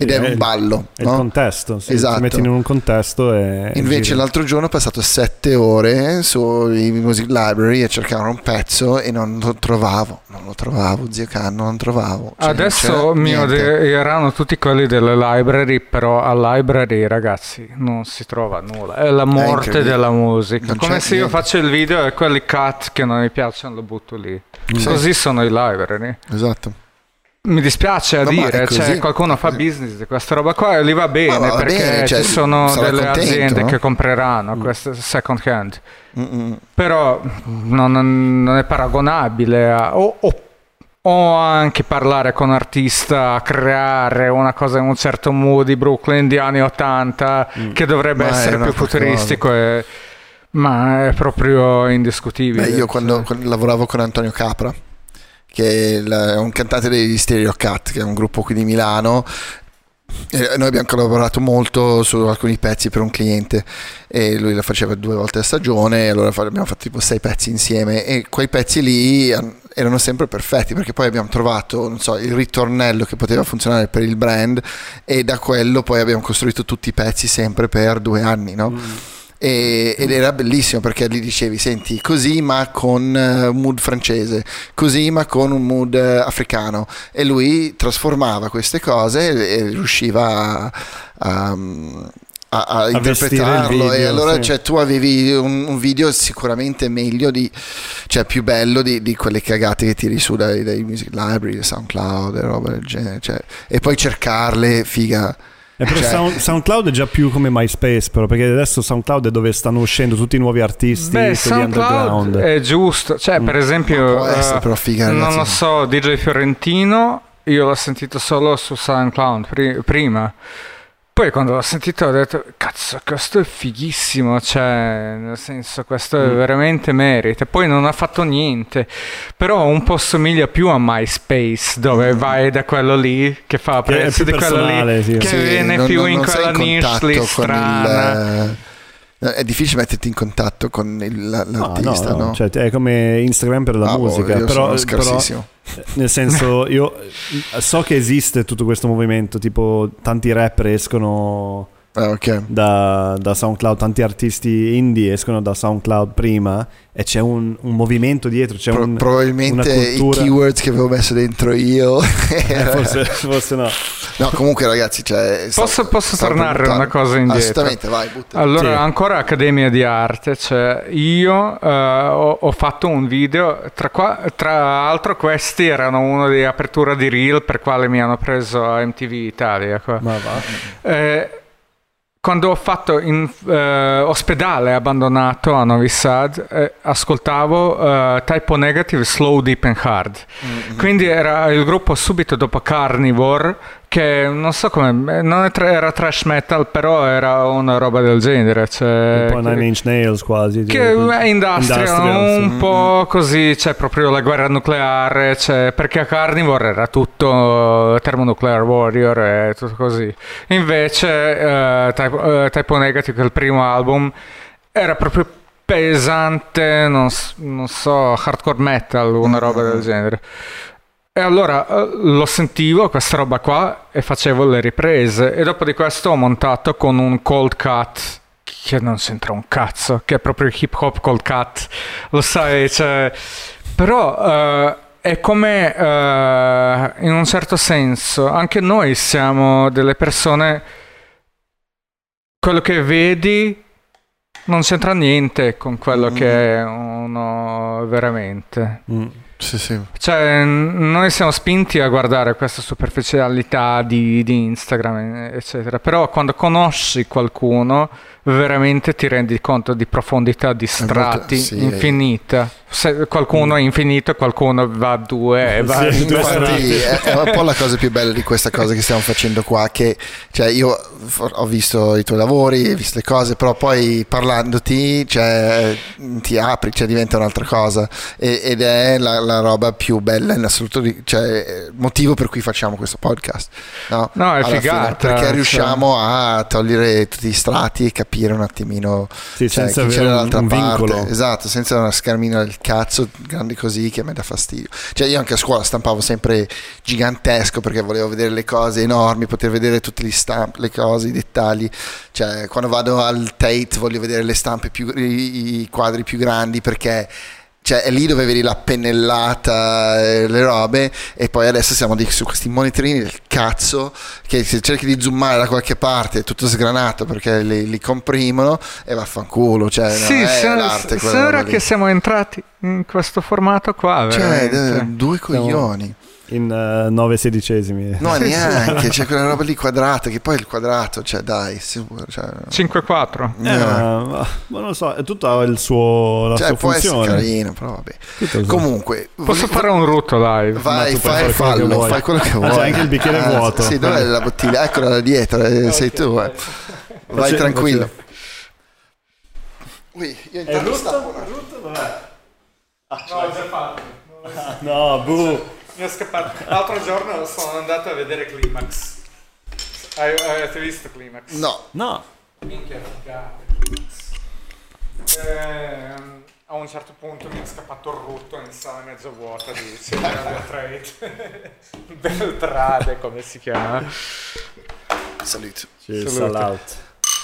ed Sì, è è un il- ballo. È il no? contesto. Sì, Esatto. Ti metti in un contesto e. Invece l'altro giorno ho passato 7 ore sui Music Library a cercare un pezzo e non lo trovavo, non lo trovavo, zio Can, non lo trovavo. Cioè, Adesso mi niente. odieranno tutti quelli delle library, però a library, ragazzi, non si trova nulla. È la morte incredibile. della musica. Non Come se io niente. faccio il video e quelli cut che non mi piacciono lo butto lì. Sì. Così sono i library. Esatto. Mi dispiace a No, dire, cioè, qualcuno fa business di questa roba qua e li va bene va perché bene, cioè, ci sono delle contento, aziende no? che compreranno queste second hand. Mm-mm. Però non, non è paragonabile a, o, o- o anche parlare con un artista, creare una cosa in un certo mood di Brooklyn di anni 80 che dovrebbe Ma essere più futuristico, e- ma è proprio indiscutibile. Beh, io quando, cioè. quando lavoravo con Antonio Capra che è un cantante degli Stereo Cat, che è un gruppo qui di Milano. E noi abbiamo collaborato molto su alcuni pezzi per un cliente e lui la faceva due volte a stagione e allora abbiamo fatto tipo sei pezzi insieme e quei pezzi lì erano sempre perfetti perché poi abbiamo trovato so, il ritornello che poteva funzionare per il brand e da quello poi abbiamo costruito tutti i pezzi sempre per due anni no? Mm e, ed era bellissimo perché gli dicevi senti così ma con uh, un mood francese così ma con un mood uh, africano. E lui trasformava queste cose e, e riusciva a, a a, a interpretarlo. Video, e allora sì. cioè, tu avevi un, un, video sicuramente meglio di, cioè più bello di, di, quelle cagate che tiri su dai, dai music library, SoundCloud e roba del genere cioè, e poi cercarle figa eh, però cioè... Sound, SoundCloud è già più come MySpace, però, perché adesso SoundCloud è dove stanno uscendo tutti i nuovi artisti, Beh, SoundCloud è giusto, cioè, mm. per esempio, essere, però, figa, non lo so, DJ Fiorentino, io l'ho sentito solo su SoundCloud prima. Poi quando l'ho sentito ho detto, cazzo, questo è fighissimo, cioè, nel senso, questo mm. è veramente merita. Poi non ha fatto niente, però un po' somiglia più a MySpace, dove mm. vai da quello lì che fa prezzo di quello lì, sì. che sì, viene non, più non, in quella niche lì strana. Il è difficile metterti in contatto con il, l'artista, no? no, no. Cioè, è come Instagram per la ah, musica. Boh, però, però, nel senso, io so che esiste tutto questo movimento, tipo tanti rapper escono Ah, okay. da, da, SoundCloud, tanti artisti indie escono da SoundCloud prima e c'è un, un movimento dietro. C'è Pro, un, probabilmente i keywords che avevo messo dentro io. eh, forse, forse, no. No, ho ragazzi, cioè, posso, posso tornare una cosa indietro? Assolutamente, vai. Buttati. Allora, sì. ancora Accademia di Arte. Cioè, io uh, ho, ho, fatto un video, tra, qua, tra l'altro questi erano uno di apertura di Reel per quale mi hanno preso a MTV Italia. Qua. Ma va. Eh, quando ho fatto in eh, ospedale abbandonato a Novi Sad, eh, ascoltavo eh, Typo Negative Slow, Deep and Hard. Mm-hmm. Quindi era il gruppo subito dopo Carnivore che non so come non tra, era trash metal però era una roba del genere cioè, un po' Nine Inch Nails quasi che è industrial, un sì. po' così c'è proprio la guerra nucleare cioè, perché a Carnivore era tutto Thermonuclear Warrior e tutto così. Invece uh, Type, uh, Type o Negative che è il primo album era proprio pesante non, non so hardcore metal una roba del genere e allora eh, lo sentivo questa roba qua e facevo le riprese e dopo di questo ho montato con un cold cut che non c'entra un cazzo, che è proprio hip hop cold cut, lo sai, cioè, però uh, è come uh, in un certo senso, anche noi siamo delle persone, quello che vedi non c'entra niente con quello mm. che è uno veramente. Mm. Sì, sì. Cioè, noi siamo spinti a guardare questa superficialità di, di Instagram, eccetera. Però quando conosci qualcuno, veramente ti rendi conto di profondità di strati molto, sì, infinita. Se qualcuno è infinito, qualcuno va a due e va sì, infatti è, un po' la cosa più bella di questa cosa che stiamo facendo qua. Che cioè, io ho visto i tuoi lavori, ho visto le cose, però poi parlandoti cioè, ti apri, cioè, diventa un'altra cosa. E, ed è la, la, roba più bella in assoluto, cioè, motivo per cui facciamo questo podcast. No, no è figata. Fine, perché riusciamo a togliere tutti gli strati e capire un attimino sì, cioè, senza chi c'è dall'altra parte. Vincolo. Esatto, senza una scarmina del cazzo grande così che a me dà fastidio. Cioè io anche a scuola stampavo sempre gigantesco perché volevo vedere le cose enormi, poter vedere tutti gli stamp, le cose, i dettagli. Cioè quando vado al Tate voglio vedere le stampe più, i quadri più grandi perché cioè è lì dove vedi la pennellata, eh, le robe e poi adesso siamo di, su questi monitorini del cazzo che se cerchi di zoomare da qualche parte è tutto sgranato perché li, li comprimono e vaffanculo, cioè sì, no, l'arte sembra che siamo entrati in questo formato qua, cioè, veramente. Cioè, due coglioni. Siamo in uh, eh, 9 sedicesimi. No, neanche, c'è quella roba lì quadrata, che poi il quadrato, cioè dai, cioè, 5-4. Eh, ma, ma, non lo so, è tutto il suo, la cioè, sua può funzione. essere carino, però vabbè. Comunque, posso voglio... fare un rutto live? Vai, fai, fallo, fai quello che vuoi. C'è anche il bicchiere ah, vuoto. Sì, dov'è la bottiglia? Eccola da dietro, eh, sei tu. Eh. Vai tranquillo. Ui, io intanto stappo. Il rutto dov'è? Ah, no, è già fatto. No, bu. Mi è scappato. L'altro giorno sono andato a vedere Climax. Hai, avete visto Climax? No, No. Minchia figata. Ehm, a un certo punto mi è scappato il rutto in sala mezzo vuota di Cittadella Trade. Beltrade, come si chiama? Salute. out.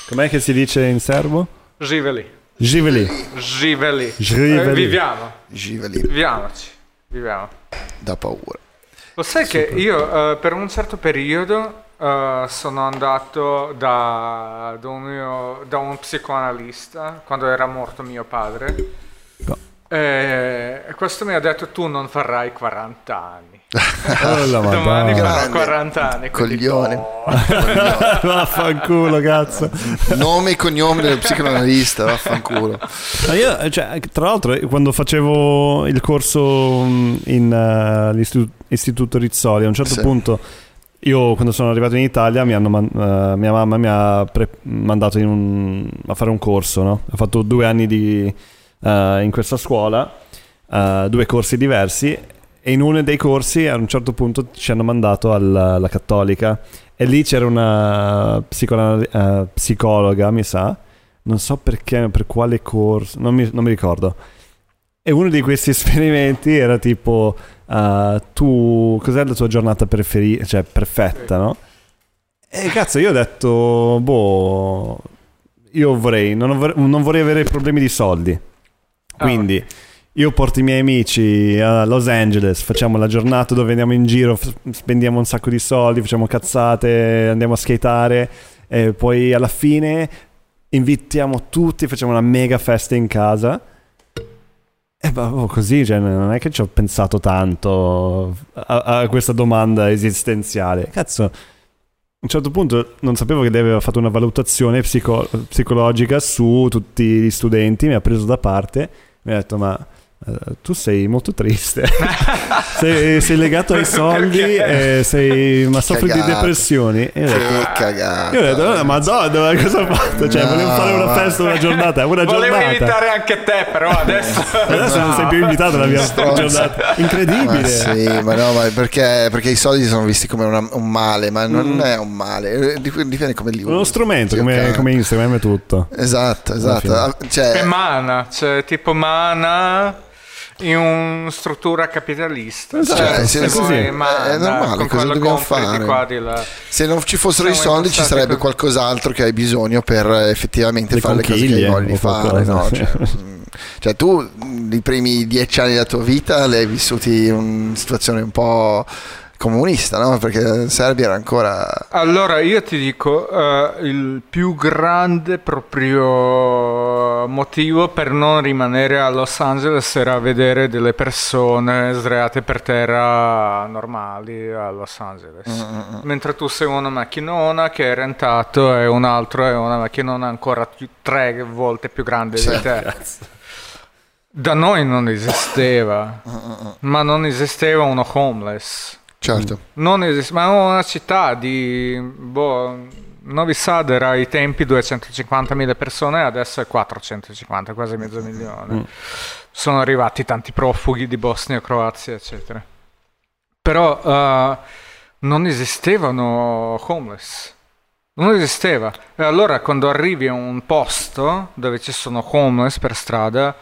Com'è che si dice in serbo? Giveli. Giveli. Giveli. Giveli. Eh, viviamo. Giveli, Viviamoci. Viviamo. da paura. Lo sai che io eh, per un certo periodo eh, sono andato da, da un mio- da un psicoanalista quando era morto mio padre. No. E questo mi ha detto tu non farai 40 anni. Oh, Domani farò 40 anni. Coglione. no. Vaffanculo, cazzo. Nome e cognome del psicoanalista, vaffanculo. Ma io, cioè, tra l'altro, quando facevo il corso eh, all'istituto Rizzoli, a un certo Sì. punto, io quando sono arrivato in Italia, mi hanno man- eh, mia mamma mi ha pre- mandato in un- a fare un corso. No? Ho fatto due anni di, eh, in questa scuola, eh, due corsi diversi. E in uno dei corsi, a un certo punto, ci hanno mandato alla, alla Cattolica. E lì c'era una psicoanal- eh, psicologa, mi sa, non so perché, per quale corso, non mi, non mi ricordo. E uno di questi esperimenti era tipo, uh, tu, cos'è la tua giornata preferita, cioè perfetta, no? E cazzo, io ho detto, boh, io vorrei, non vorrei, non vorrei avere problemi di soldi. Quindi io porto i miei amici a Los Angeles, facciamo la giornata dove andiamo in giro, spendiamo un sacco di soldi, facciamo cazzate, andiamo a skateare e poi alla fine invitiamo tutti, facciamo una mega festa in casa. E boh, così, cioè, non è che ci ho pensato tanto a, a questa domanda esistenziale. Cazzo, a un certo punto non sapevo che lei aveva fatto una valutazione psico- psicologica su tutti gli studenti, mi ha preso da parte, mi ha detto ma eh, tu sei molto triste, sei, sei legato ai soldi, e sei, ma soffri di Cagata. depressioni. E io ho detto, Che cagata. io ho detto, "Oh, madonna, ma cosa ho fatto? Cioè, No, volevo fare una ma- festa, una giornata, una Volevo giornata. invitare anche te, però adesso. Adesso non sei più invitato alla mia Stronzo. giornata. Ma Incredibile. sì, ma no, ma perché, perché i soldi sono visti come una- un male, ma non Mm. è un male, dip- dipende come li usi. Uno strumento come, come Instagram è tutto. Esatto, esatto. Ah, È Cioè, mana, cioè tipo mana in una struttura capitalista. Esatto, Cioè, se sì, vuoi sì. mana, È normale, con cosa quello dobbiamo di fare? qua, di là. se non ci fossero i soldi ci sarebbe così. qualcos'altro che hai bisogno per eh, effettivamente Le fare le cose che voglio fare. no? Cioè, mm, cioè, tu mm, i primi dieci anni della tua vita li hai vissuti in una situazione un po' comunista, no? Perché in Serbia era ancora... Allora io ti dico, eh, il più grande proprio motivo per non rimanere a Los Angeles era vedere delle persone sdraiate per terra normali a Los Angeles. Mm, Mentre tu sei una macchinona che è rentato e un altro è una macchinona ancora più- tre volte più grande Sì. di te. Da noi non esisteva, ma non esisteva uno homeless. Certo. Non esiste, ma una città di boh, Novi Sad era ai tempi 250.000 persone, adesso è 450, quasi mezzo milione. Mm. Sono arrivati tanti profughi di Bosnia, Croazia, eccetera. Però eh, non esistevano homeless. Non esisteva. E allora quando arrivi a un posto dove ci sono homeless per strada,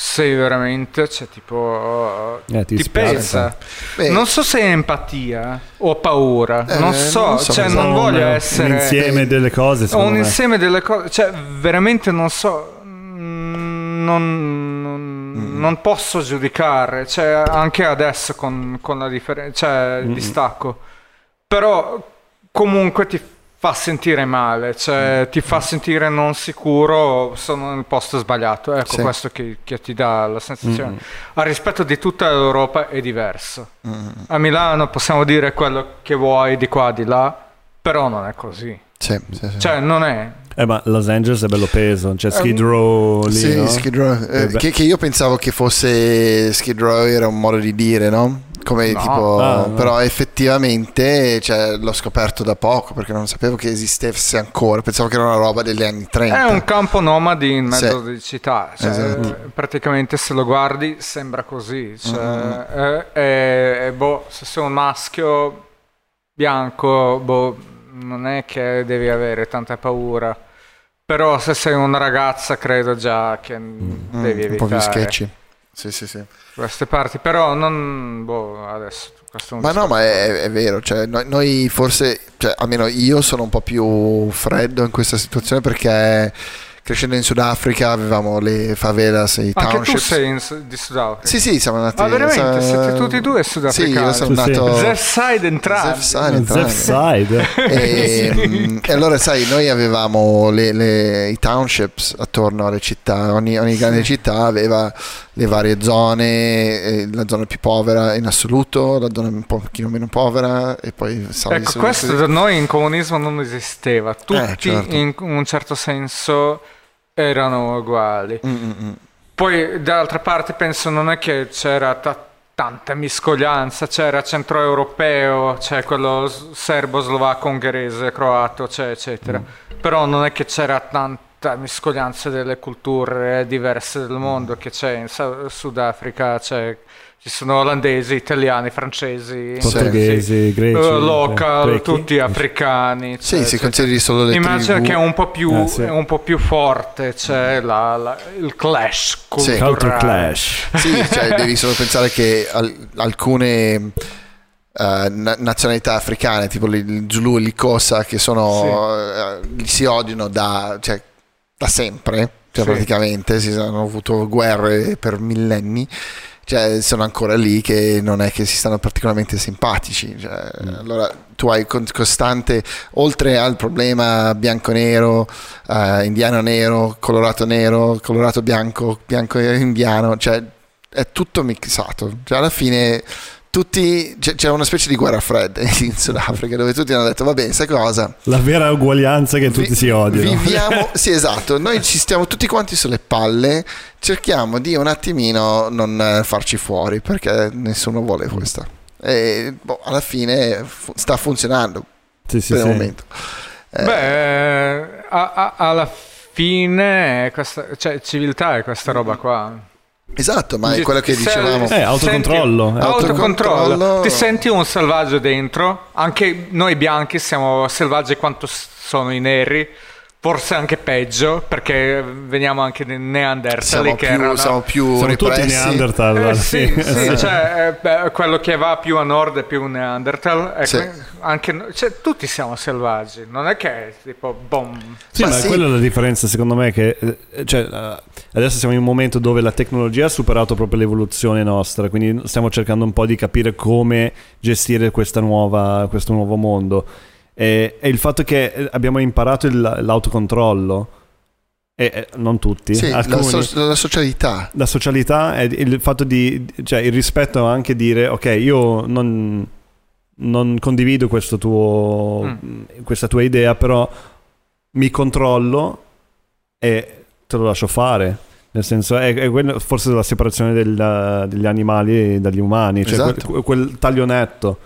sei veramente, cioè tipo, Eh, ti ti, pesa. Beh, Non so se è empatia o paura, Eh, non so, non so cioè non voglio Un- essere... Un insieme delle cose, un me. insieme delle cose, cioè veramente non so, mm, non, non, non posso giudicare, cioè anche adesso con, con la differenza, cioè il distacco, però comunque ti fa sentire male, cioè ti fa sentire non sicuro, sono nel posto sbagliato, ecco Sì. questo che, che ti dà la sensazione. A rispetto di tutta l'Europa è diverso. mm, A Milano possiamo dire quello che vuoi di qua di là, però non è così. sì, sì, sì. Cioè, non è. Eh, ma Los Angeles è bello peso, c'è Skid Um, Row lì, Sì, no? Skid Row. Eh, Eh, che, che io pensavo che fosse Skid Row era un modo di dire, no? Come No. tipo, Ah, no. però effettivamente cioè, l'ho scoperto da poco perché non sapevo che esistesse ancora, pensavo che era una roba degli anni 30. È un campo nomadi in mezzo Sì. di città, cioè, Esatto. eh, praticamente se lo guardi sembra così, cioè, eh, eh, boh, se sei un maschio bianco, boh, non è che devi avere tanta paura, però se sei una ragazza credo già che Mm, devi un po' più evitare sketchy. Sì, sì, sì. queste parti, però non, boh, adesso Ma no, ma è, è vero, cioè, noi, noi forse, cioè, almeno io sono un po' più freddo in questa situazione perché crescendo in Sudafrica avevamo le favelas, i Anche tu townships. sei in di Sudafrica? Sì, sì, siamo nati. Ah, veramente? sa- Siete tutti e due sudafricani? Sì, io sono Sì, sì. nato. Zef Side entrambi. Zef Side entrambi. Zef Side. E, mm, e allora sai noi avevamo le- le- i townships attorno alle città ogni, ogni grande città aveva le varie zone eh, la zona più povera in assoluto la zona un pochino meno povera e poi Ecco, questo da noi in comunismo non esisteva. Tutti certo. in un certo senso erano uguali. Mm, mm, mm. Poi d'altra parte penso non è che c'era ta- tanta miscoglianza, c'era centroeuropeo, c'è quello serbo, slovacco, ungherese, croato, c'è, eccetera. Però non è che c'era tanta miscoglianza delle culture diverse del mondo che c'è in Sa- Sudafrica, c'è- ci sono olandesi, italiani, francesi, Portoghesi, greci, eh, local, grechi. tutti africani. sì cioè, si c'è- consideri solo le Immagino tribù che è un po' più, Eh, sì. un po' più forte, c'è la- la- il clash Sì. culturale. Culture clash. sì cioè devi solo pensare che al- alcune eh, na- nazionalità africane tipo il Zulu e l'Ikosa che sono eh, li si odiano da, cioè, da sempre cioè Sì. praticamente si hanno avuto guerre per millenni cioè sono ancora lì che non è che si stanno particolarmente simpatici cioè, allora tu hai costante oltre al problema bianco-nero eh, indiano-nero colorato nero colorato bianco bianco e indiano cioè è tutto mixato cioè alla fine tutti c'è, c'è una specie di guerra fredda in Sudafrica dove tutti hanno detto va bene sai cosa La vera uguaglianza che tutti Vi- si odiano. Viviamo, sì, esatto. Noi ci stiamo tutti quanti sulle palle. Cerchiamo di un attimino non eh, farci fuori perché nessuno vuole questo. E boh, alla fine fu- sta funzionando Sì, sì, per sì. il momento. Eh, Beh, a- a- alla fine, questa, cioè, civiltà è questa roba qua. Esatto, ma è quello che dicevamo. Eh, autocontrollo. senti- Eh. autocontrollo. Autocontrollo. Ti senti un selvaggio dentro? Anche noi bianchi siamo selvaggi quanto sono i neri. Forse anche peggio, perché veniamo anche dei Neanderthali Siamo che più, erano... siamo più Siamo tutti. Neanderthal. Eh, sì, sì, cioè, eh, beh, quello che va più a nord è più Neanderthal. Sì. anche cioè, tutti siamo selvaggi, non è che è tipo boom. Sì, Ma ma sì. quella è la differenza secondo me che eh, cioè, eh, adesso siamo in un momento dove la tecnologia ha superato proprio l'evoluzione nostra, quindi stiamo cercando un po' di capire come gestire questa nuova, questo nuovo mondo. E, e il fatto che eh, abbiamo imparato il- l'autocontrollo, e, e non tutti, Sì, la, alcuni, so- la socialità. la socialità e il fatto di, cioè il rispetto anche dire ok io non, non condivido questo tuo, Mm. questa tua idea però mi controllo e te lo lascio fare nel senso è, è quello forse la separazione del- degli animali dagli umani cioè Esatto. quel, quel taglio netto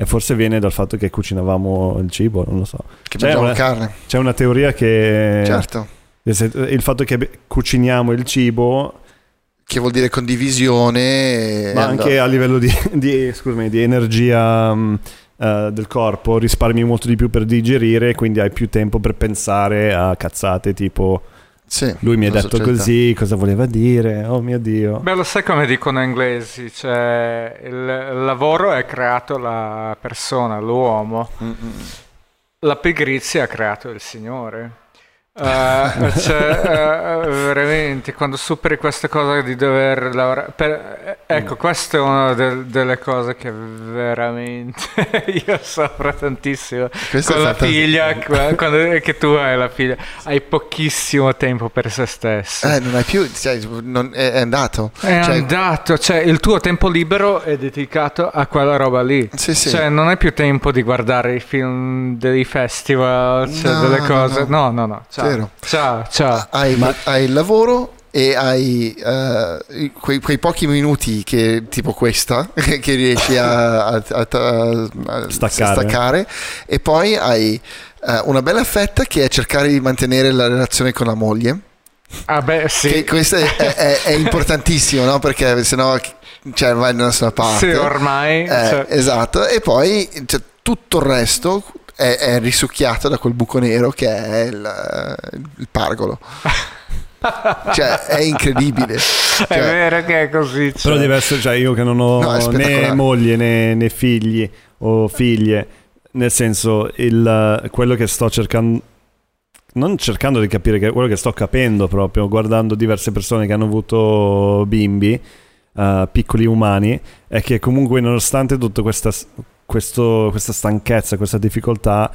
e forse viene dal fatto che cucinavamo il cibo non lo so Che C'è una- carne. c'è una teoria che Certo. il fatto che cuciniamo il cibo Che vuol dire condivisione. ma anche a livello di, di, scusami, di energia eh, del corpo risparmi molto di più per digerire quindi hai più tempo per pensare a cazzate tipo Sì, lui mi ha detto società. così cosa voleva dire oh mio dio Beh, lo sai come dicono gli inglesi? Cioè, il, lavoro è creato la persona, l'uomo. Mm, mm. La pigrizia ha creato il Signore. Eh, cioè, eh, veramente, quando superi questa cosa di dover lavorare... per- ecco, questa è una del- delle cose che veramente io soffro tantissimo. Questo Con è la fantastico. figlia, qua- quando che tu hai la figlia, hai pochissimo tempo per se stesso. Eh, non hai più, cioè, non- è, è andato. È Cioè, andato, cioè il tuo tempo libero è dedicato a quella roba lì. Sì, sì. Cioè non hai più tempo di guardare i film dei festival, cioè No, delle no, cose. no. No, no, no. Cioè, vero. Ciao, ciao. Hai, hai il lavoro e hai uh, quei, quei, pochi minuti che tipo questa che riesci a, a, a, a staccare. staccare. e poi hai uh, una bella fetta che è cercare di mantenere la relazione con la moglie ah beh sì che questo è, è, è importantissimo no? perché sennò cioè, vai da nessuna parte sì ormai eh, cioè... esatto e poi cioè, tutto il resto è, è, risucchiato da quel buco nero che è il, il pargolo. Cioè è incredibile. Cioè, è vero che è così cioè. però deve essere cioè io che non ho no, né moglie né, né, figli o figlie nel senso il, quello che sto cercando non cercando di capire che quello che sto capendo proprio guardando diverse persone che hanno avuto bimbi uh, piccoli umani è che comunque nonostante tutta questa, questo, questa stanchezza questa difficoltà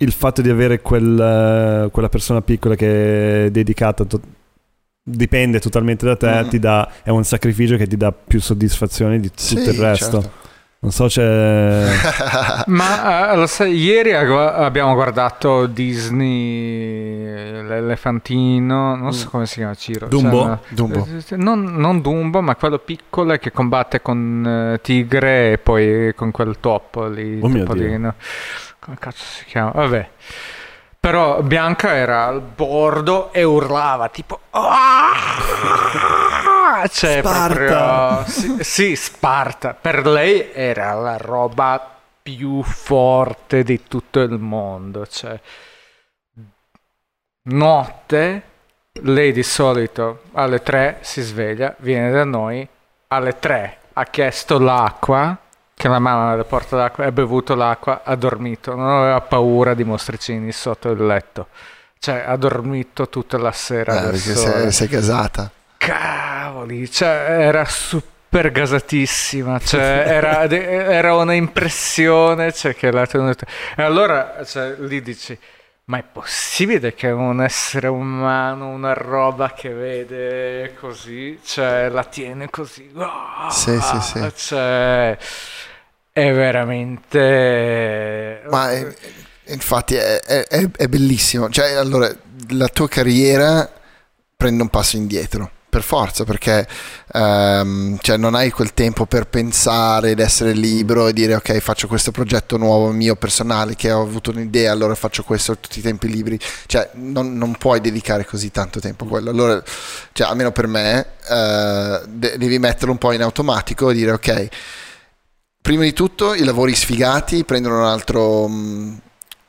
il fatto di avere quel, quella persona piccola che è dedicata to- dipende totalmente da te, mm. dà, è un sacrificio che ti dà più soddisfazione di tutto sì, il resto. Certo. Non so c'è... Ma uh, sai, ieri abbiamo guardato Disney, l'elefantino, non so mm. come si chiama Ciro. Dumbo? Cioè, Dumbo. Non, non, Dumbo, ma quello piccolo che combatte con uh, Tigre e poi con quel topo lì. Oh topolino come cazzo si chiama? Vabbè. Però Bianca era al bordo e urlava tipo cioè Sparta. sì, sì, Sparta. Per lei era la roba più forte di tutto il mondo, cioè notte lei di solito alle 3 si sveglia, viene da noi, alle 3 ha chiesto l'acqua che la mamma le porta l'acqua, ha bevuto l'acqua, ha dormito, non aveva paura di mostricini sotto il letto. Cioè, ha dormito tutta la sera. Eh, perché sei, sei, casata. Cavoli, cioè, era super gasatissima, cioè, era, era una impressione cioè, che l'ha tenuta. E allora, cioè, lì dici, ma è possibile che un essere umano, una roba che vede così, cioè, la tiene così? Oh, sì, sì, sì. Cioè, è veramente... Ma è, infatti è, è, è, bellissimo. Cioè, allora, la tua carriera prende un passo indietro. Per forza, perché um, cioè non hai quel tempo per pensare ed essere libero e dire ok faccio questo progetto nuovo mio personale che ho avuto un'idea, allora faccio questo tutti i tempi liberi. Cioè non, non puoi dedicare così tanto tempo a quello. Allora, cioè, almeno per me, uh, de- devi metterlo un po' in automatico e dire ok prima di tutto i lavori sfigati prendono un altro, um,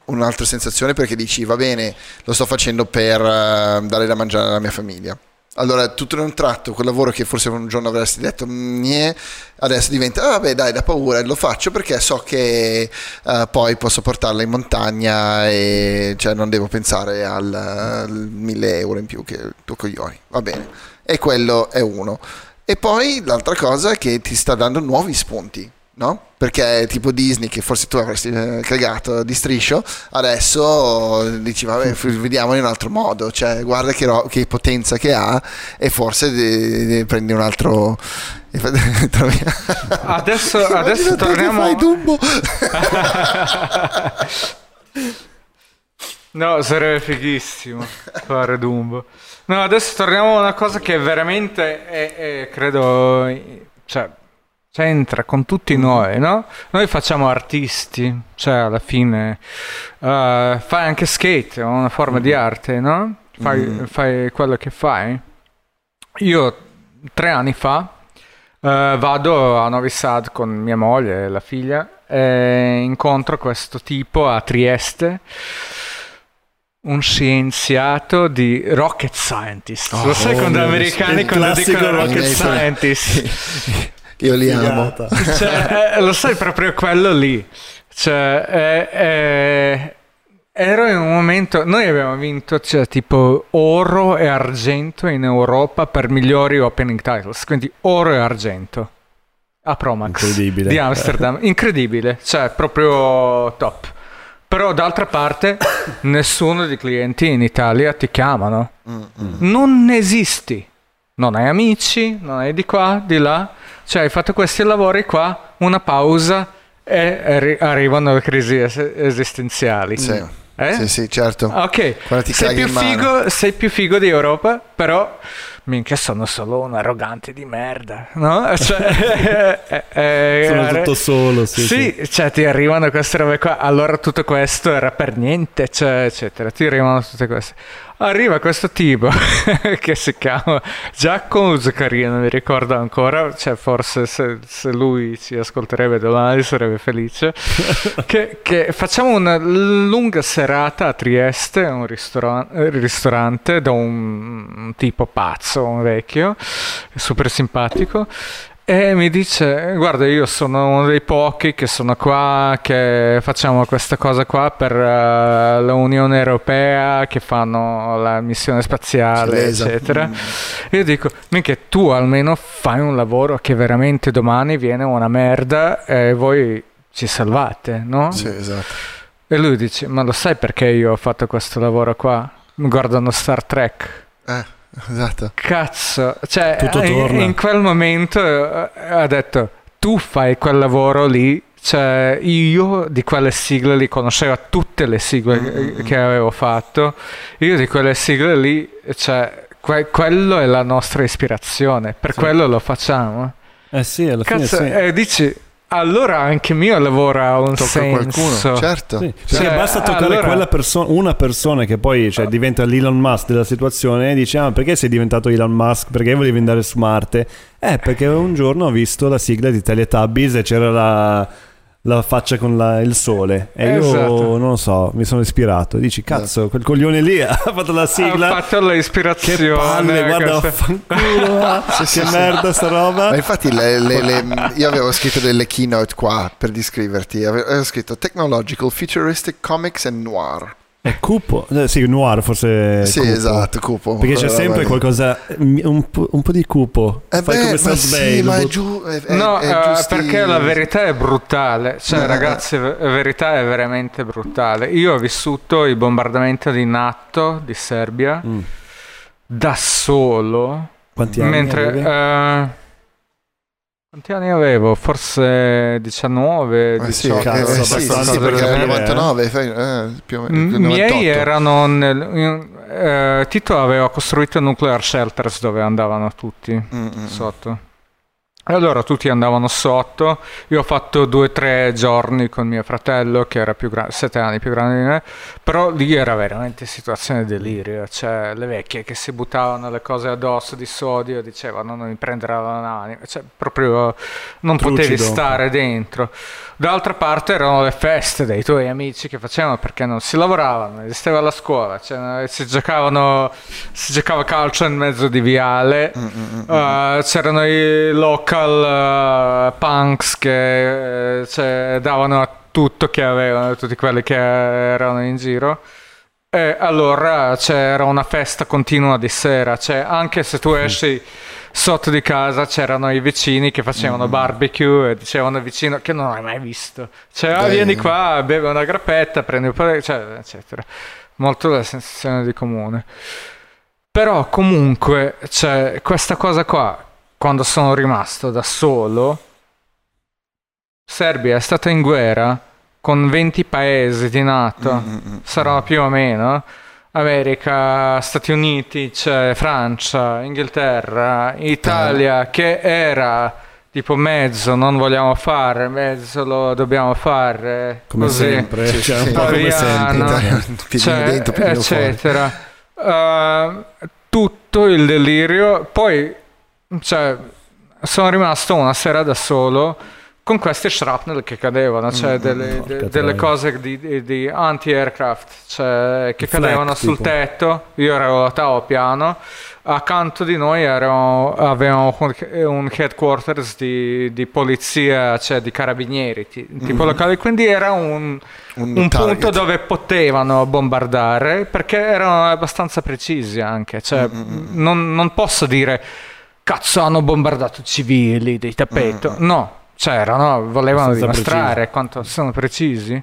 un'altra sensazione perché dici va bene, lo sto facendo per uh, dare da mangiare alla mia famiglia. Allora, tutto in un tratto, quel lavoro che forse un giorno avresti detto, Nye, adesso diventa, ah, vabbè dai, da paura, lo faccio perché so che uh, poi posso portarla in montagna e cioè, non devo pensare al, al 1000 euro in più che tuo coglioni, va bene. E quello è uno. E poi l'altra cosa è che ti sta dando nuovi spunti no? Perché è tipo Disney che forse tu avresti eh, cagato di striscio, adesso dici vabbè vediamo in un altro modo, cioè guarda che, ro- che potenza che ha e forse de- de- prendi un altro... adesso, adesso torniamo... Fai Dumbo. no, sarebbe fighissimo fare Dumbo. No, adesso torniamo a una cosa che veramente è, è credo... Cioè, c'entra con tutti noi, no? Noi facciamo artisti, cioè alla fine uh, fai anche skate, è una forma mm. di arte, no? Fai, mm. fai, quello che fai. Io tre anni fa uh, vado a Novi Sad con mia moglie e la figlia e incontro questo tipo a Trieste un scienziato di rocket scientist. Oh, Lo sai oh, quando gli americani quando dicono rocket scientist Io li amo. Cioè, eh, lo sai proprio quello lì. Cioè, eh, eh, ero in un momento, noi abbiamo vinto cioè, tipo oro e argento in Europa per migliori opening titles, quindi oro e argento a Promax Incredibile. di Amsterdam. Incredibile, cioè proprio top. Però d'altra parte nessuno dei clienti in Italia ti chiamano. Mm-hmm. Non esisti. Non hai amici, non hai di qua, di là. Cioè hai fatto questi lavori qua, una pausa e arri- arrivano le crisi es- esistenziali. Sì. Eh? Sì, sì, certo. Ok, sei più, figo, sei più figo di Europa, però minchia sono solo un arrogante di merda, no? Cioè, eh, eh, Sono eh, tutto solo, sì, sì, cioè ti arrivano queste robe qua, allora tutto questo era per niente, cioè, eccetera, ti arrivano tutte queste. Arriva questo tipo che si chiama Giacomo Zaccaria, non mi ricordo ancora, cioè forse se, se lui ci ascolterebbe domani sarebbe felice, che, che facciamo una lunga serata a Trieste, un ristoran- eh, ristorante da un, un tipo pazzo, un vecchio, super simpatico. E mi dice, guarda, io sono uno dei pochi che sono qua, che facciamo questa cosa qua per eh, l'Unione Europea, che fanno la missione spaziale, L'ESA. eccetera. Mm. Io dico, minchia, tu almeno fai un lavoro che veramente domani viene una merda e voi ci salvate, no? Sì, esatto. E lui dice, ma lo sai perché io ho fatto questo lavoro qua? Guardano Star Trek. Eh, esatto. Cazzo, cioè Tutto in, torna. in quel momento eh, ha detto tu fai quel lavoro lì, cioè io di quelle sigle lì conoscevo tutte le sigle Mm, eh, che avevo fatto, io di quelle sigle lì, cioè que- quello è la nostra ispirazione, per quello lo facciamo. Eh sì, alla fine Cazzo, sì. e dici allora anche mio lavoro ha un Tocca qualcuno, senso. certo. Sì, Cioè, basta toccare allora- quella persona, una persona che poi cioè, diventa l'Elon Musk della situazione e dice: Ah, perché sei diventato Elon Musk? Perché volevi andare su Marte? Eh, perché un giorno ho visto la sigla di Teletubbies e c'era la, la faccia con la- il sole. E io Esatto. non lo so, mi sono ispirato. Dici, cazzo, quel coglione lì ha fatto la sigla. Ha fatto l'ispirazione. che palle, guarda, fanculo, ah, Sì, sì, che sì. merda sta roba. Ma infatti le- le- le- io avevo scritto delle keynote qua per descriverti, Ave- avevo scritto Technological, Futuristic, Comics and Noir. È cupo. Eh, sì, noir forse. è sì, cupo. esatto, cupo. Perché c'è sempre qualcosa, un po', un po' di cupo. Eh Fai beh, come ma South sì, ma è but- giù, è, è- No, è giusti- perché la verità è brutale. Cioè, Eh, ragazzi, la verità è veramente brutale. Io ho vissuto il bombardamento di NATO di Serbia Mm. da solo. Quanti anni mentre. Eh, quanti anni avevo? Forse 19, Eh sì, 18. cazzo, eh, sì, sì, sì, perché dire, 99 fai- eh, più o meno, nel miei 98. erano nel, in- eh, Tito aveva costruito nuclear shelters dove andavano tutti Mm, mm, mm. sotto. E allora tutti andavano sotto. Io ho fatto due o tre giorni con mio fratello, che era più grande, sette anni più grande di me. Però lì era veramente situazione delirio. Cioè, le vecchie che si buttavano le cose addosso di sodio, dicevano non mi prenderà l'anima. Cioè, proprio non potevi Trucido. stare dentro. D'altra parte erano le feste dei tuoi amici che facevano perché non si lavoravano, non esisteva la scuola, cioè, si giocavano, si giocava calcio in mezzo di viale. Mm, mm, mm. Uh, c'erano i local uh, punks che eh, cioè, davano a tutto che avevano, tutti quelli che erano in giro. E allora c'era una festa continua di sera, cioè, anche se tu esci sotto di casa c'erano i vicini che facevano barbecue e dicevano vicino che non hai mai visto. Cioè, ah, vieni qua, bevi una grappetta, prendi un po' di... Cioè, eccetera. Molto la sensazione di comune. Però comunque, cioè, questa cosa qua, quando sono rimasto da solo, Serbia è stata in guerra con 20 paesi di NATO, Mm, mm, mm. sarà più o meno. America, Stati Uniti, c'è Francia, Inghilterra, Italia, che era tipo mezzo non vogliamo fare, mezzo lo dobbiamo fare, Come così. sempre, cioè, sì, un po' come Italiano. sempre. Piedino Cioè, dentro, eccetera. Uh, tutto il delirio. Poi, cioè, sono rimasto una sera da solo con questi shrapnel che cadevano, cioè Mm, delle, de- delle cose di, di- anti-aircraft, cioè, che I flak, cadevano sul tipo. tetto. Io ero a tavo piano. Accanto di noi erano- avevamo un, headquarters di, di polizia, cioè di carabinieri, ti- tipo Mhm. locali. Quindi era un, Un, un punto dove potevano bombardare perché erano abbastanza precisi anche. Cioè, Mm-mm. non, non posso dire cazzo hanno bombardato civili di tappeto. Mm-mm. No, c'erano, volevano dimostrare quanto sono precisi.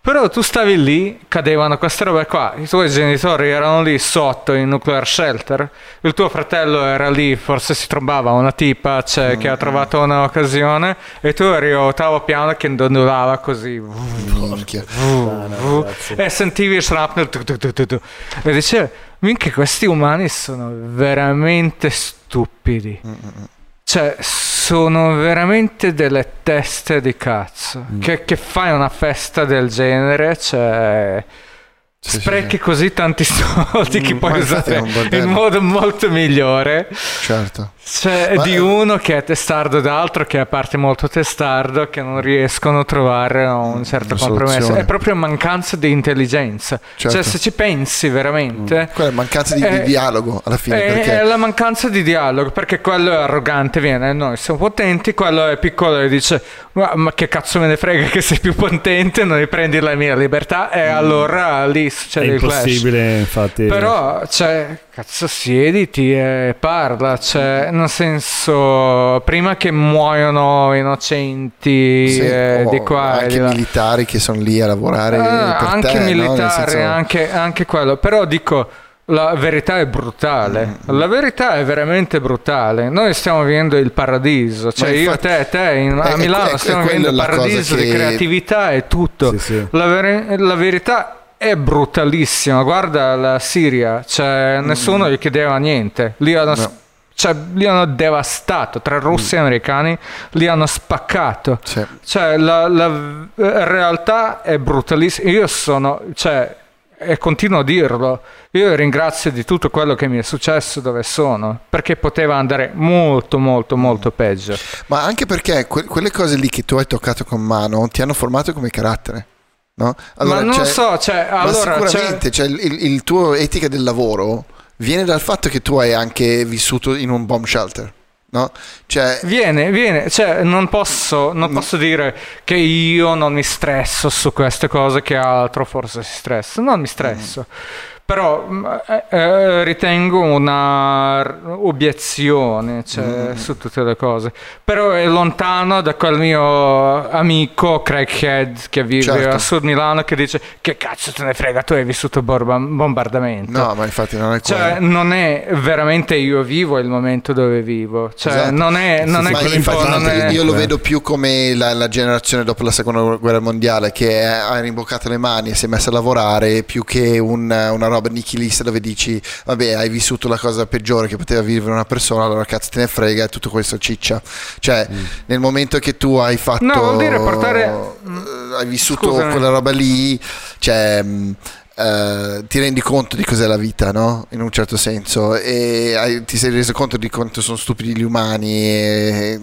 Però tu stavi lì, cadevano queste robe qua, i tuoi genitori erano lì sotto in nuclear shelter, il tuo fratello era lì, forse si trovava una tipa cioè, che ha trovato un'occasione e tu eri all'ottavo piano che dondolava così. Porca. e sentivi il shrapnel e dicevi, minchia questi umani sono veramente stupidi. Cioè, sono veramente delle teste di cazzo. Che, che fai una festa del genere, cioè... Sì, sprechi sì. così tanti soldi che Mm, puoi infatti usare è in modo molto migliore. Certo. Cioè, di uno che è testardo d'altro, che è a parte molto testardo, che non riescono a trovare un certo Una compromesso. soluzione. È proprio mancanza di intelligenza. Certo. Cioè, se ci pensi veramente. Quella è mancanza di, di Eh, dialogo alla fine. È, perché è la mancanza di dialogo, perché quello è arrogante, viene, noi siamo potenti, quello è piccolo e dice, ma, ma che cazzo me ne frega che sei più potente, non riprendi la mia libertà e allora lì È succede il clash. impossibile, infatti. Però, cioè, cazzo, siediti e parla, cioè, nel senso, prima che muoiono innocenti sì, eh, di qua e anche di là. militari che sono lì a lavorare per anche te, no? Nel militare, senso- anche, anche quello. Però dico, la verità è brutale. Mm, La verità è veramente brutale. Noi stiamo vivendo il paradiso. Cioè, Ma io, infatti- te, te in- è- a è- Milano è- stiamo è vivendo il paradiso di che- creatività e tutto. Sì, sì. La, veri- la verità è brutalissima. Guarda la Siria, cioè, nessuno gli chiedeva niente. Lì hanno, Mm. No. cioè, li hanno devastato. Tra russi Mm. e americani li hanno spaccato. Sì. Cioè, la, la realtà è brutalissima. Io sono, cioè, e continuo a dirlo, io ringrazio di tutto quello che mi è successo dove sono, perché poteva andare molto, molto, molto peggio. Ma anche perché que- quelle cose lì che tu hai toccato con mano ti hanno formato come carattere. No? Ma non cioè- so, cioè, ma allora... cioè- sicuramente cioè, il, il tuo etica del lavoro viene dal fatto che tu hai anche vissuto in un bomb shelter. No? Cioè, Viene, viene, cioè non posso, non posso dire che io non mi stresso su queste cose che altro forse si stressa, non mi stresso. Mm, eh, eh, ritengo una obiezione cioè, su tutte le cose. Però è lontano da quel mio amico crackhead che vive Certo. a Sud Milano che dice che cazzo te ne frega, tu hai vissuto borba- bombardamento. no, ma infatti non è quello. Cioè, non è veramente io vivo il momento dove vivo. Cioè, Esatto. non è, non è Ma che infatti non è- io lo vedo più come la, la generazione dopo la seconda guerra mondiale che ha rimboccato le mani e si è messa a lavorare più che un- una roba nichilista dove dici vabbè hai vissuto la cosa peggiore che poteva vivere una persona allora cazzo te ne frega e tutto questo ciccia cioè nel momento che tu hai fatto No, vuol dire portare- eh, hai vissuto Scusami. quella roba lì cioè eh, ti rendi conto di cos'è la vita, no? In un certo senso, e hai- ti sei reso conto di quanto sono stupidi gli umani e,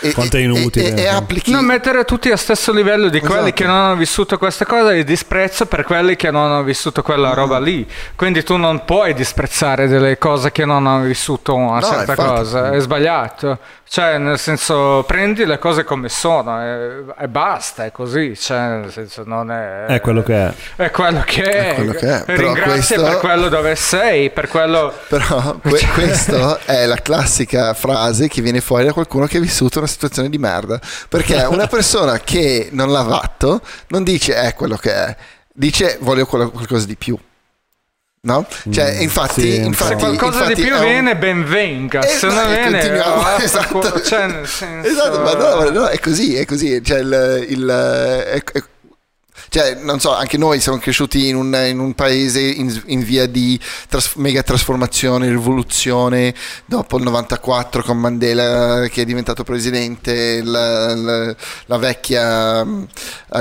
e- Quanto è inutile. e, e applichi Non mettere tutti allo stesso livello di quelli Esatto. che non hanno vissuto queste cose e disprezzo per quelli che non hanno vissuto Mm. quella roba lì. Quindi tu non puoi disprezzare delle cose che non hanno vissuto una No, certa infatti. cosa, è sbagliato. Cioè, nel senso, prendi le cose come sono e, e basta, è così. Cioè, nel senso, non è. È quello che è. È quello che è. È quello che è. Però Ringrazia questo- per quello dove sei, per quello. Però que- Cioè- questa è la classica frase che viene fuori da qualcuno che ha vissuto una situazione di merda. Perché una persona che non l'ha fatto non dice è quello che è, dice voglio quello- qualcosa di più. No? Cioè, Mm, infatti, sì, infatti, Se qualcosa di infatti più è un- viene, ben venga. Eh, Se no, non e viene, esatto. cioè, nel senso- Esatto, ma no, no, è così, è così. Cioè, il, il- è- è- cioè, non so, anche noi siamo cresciuti in un, in un paese in, in via di tras- mega trasformazione, rivoluzione, dopo il 94 con Mandela che è diventato presidente, la, la- la vecchia mm,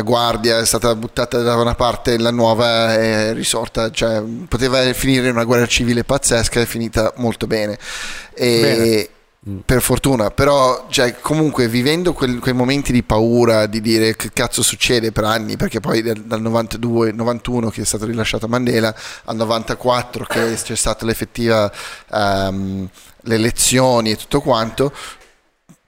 guardia è stata buttata da una parte, la nuova è risorta, cioè, poteva finire in una guerra civile pazzesca, è finita molto bene. E, Bene. Per fortuna, però cioè, comunque vivendo quel- quei momenti di paura di dire che cazzo succede per anni, perché poi dal, dal 92, 91 che è stato rilasciato Mandela al 94 che c'è stata l'effettiva ehm, le elezioni e tutto quanto,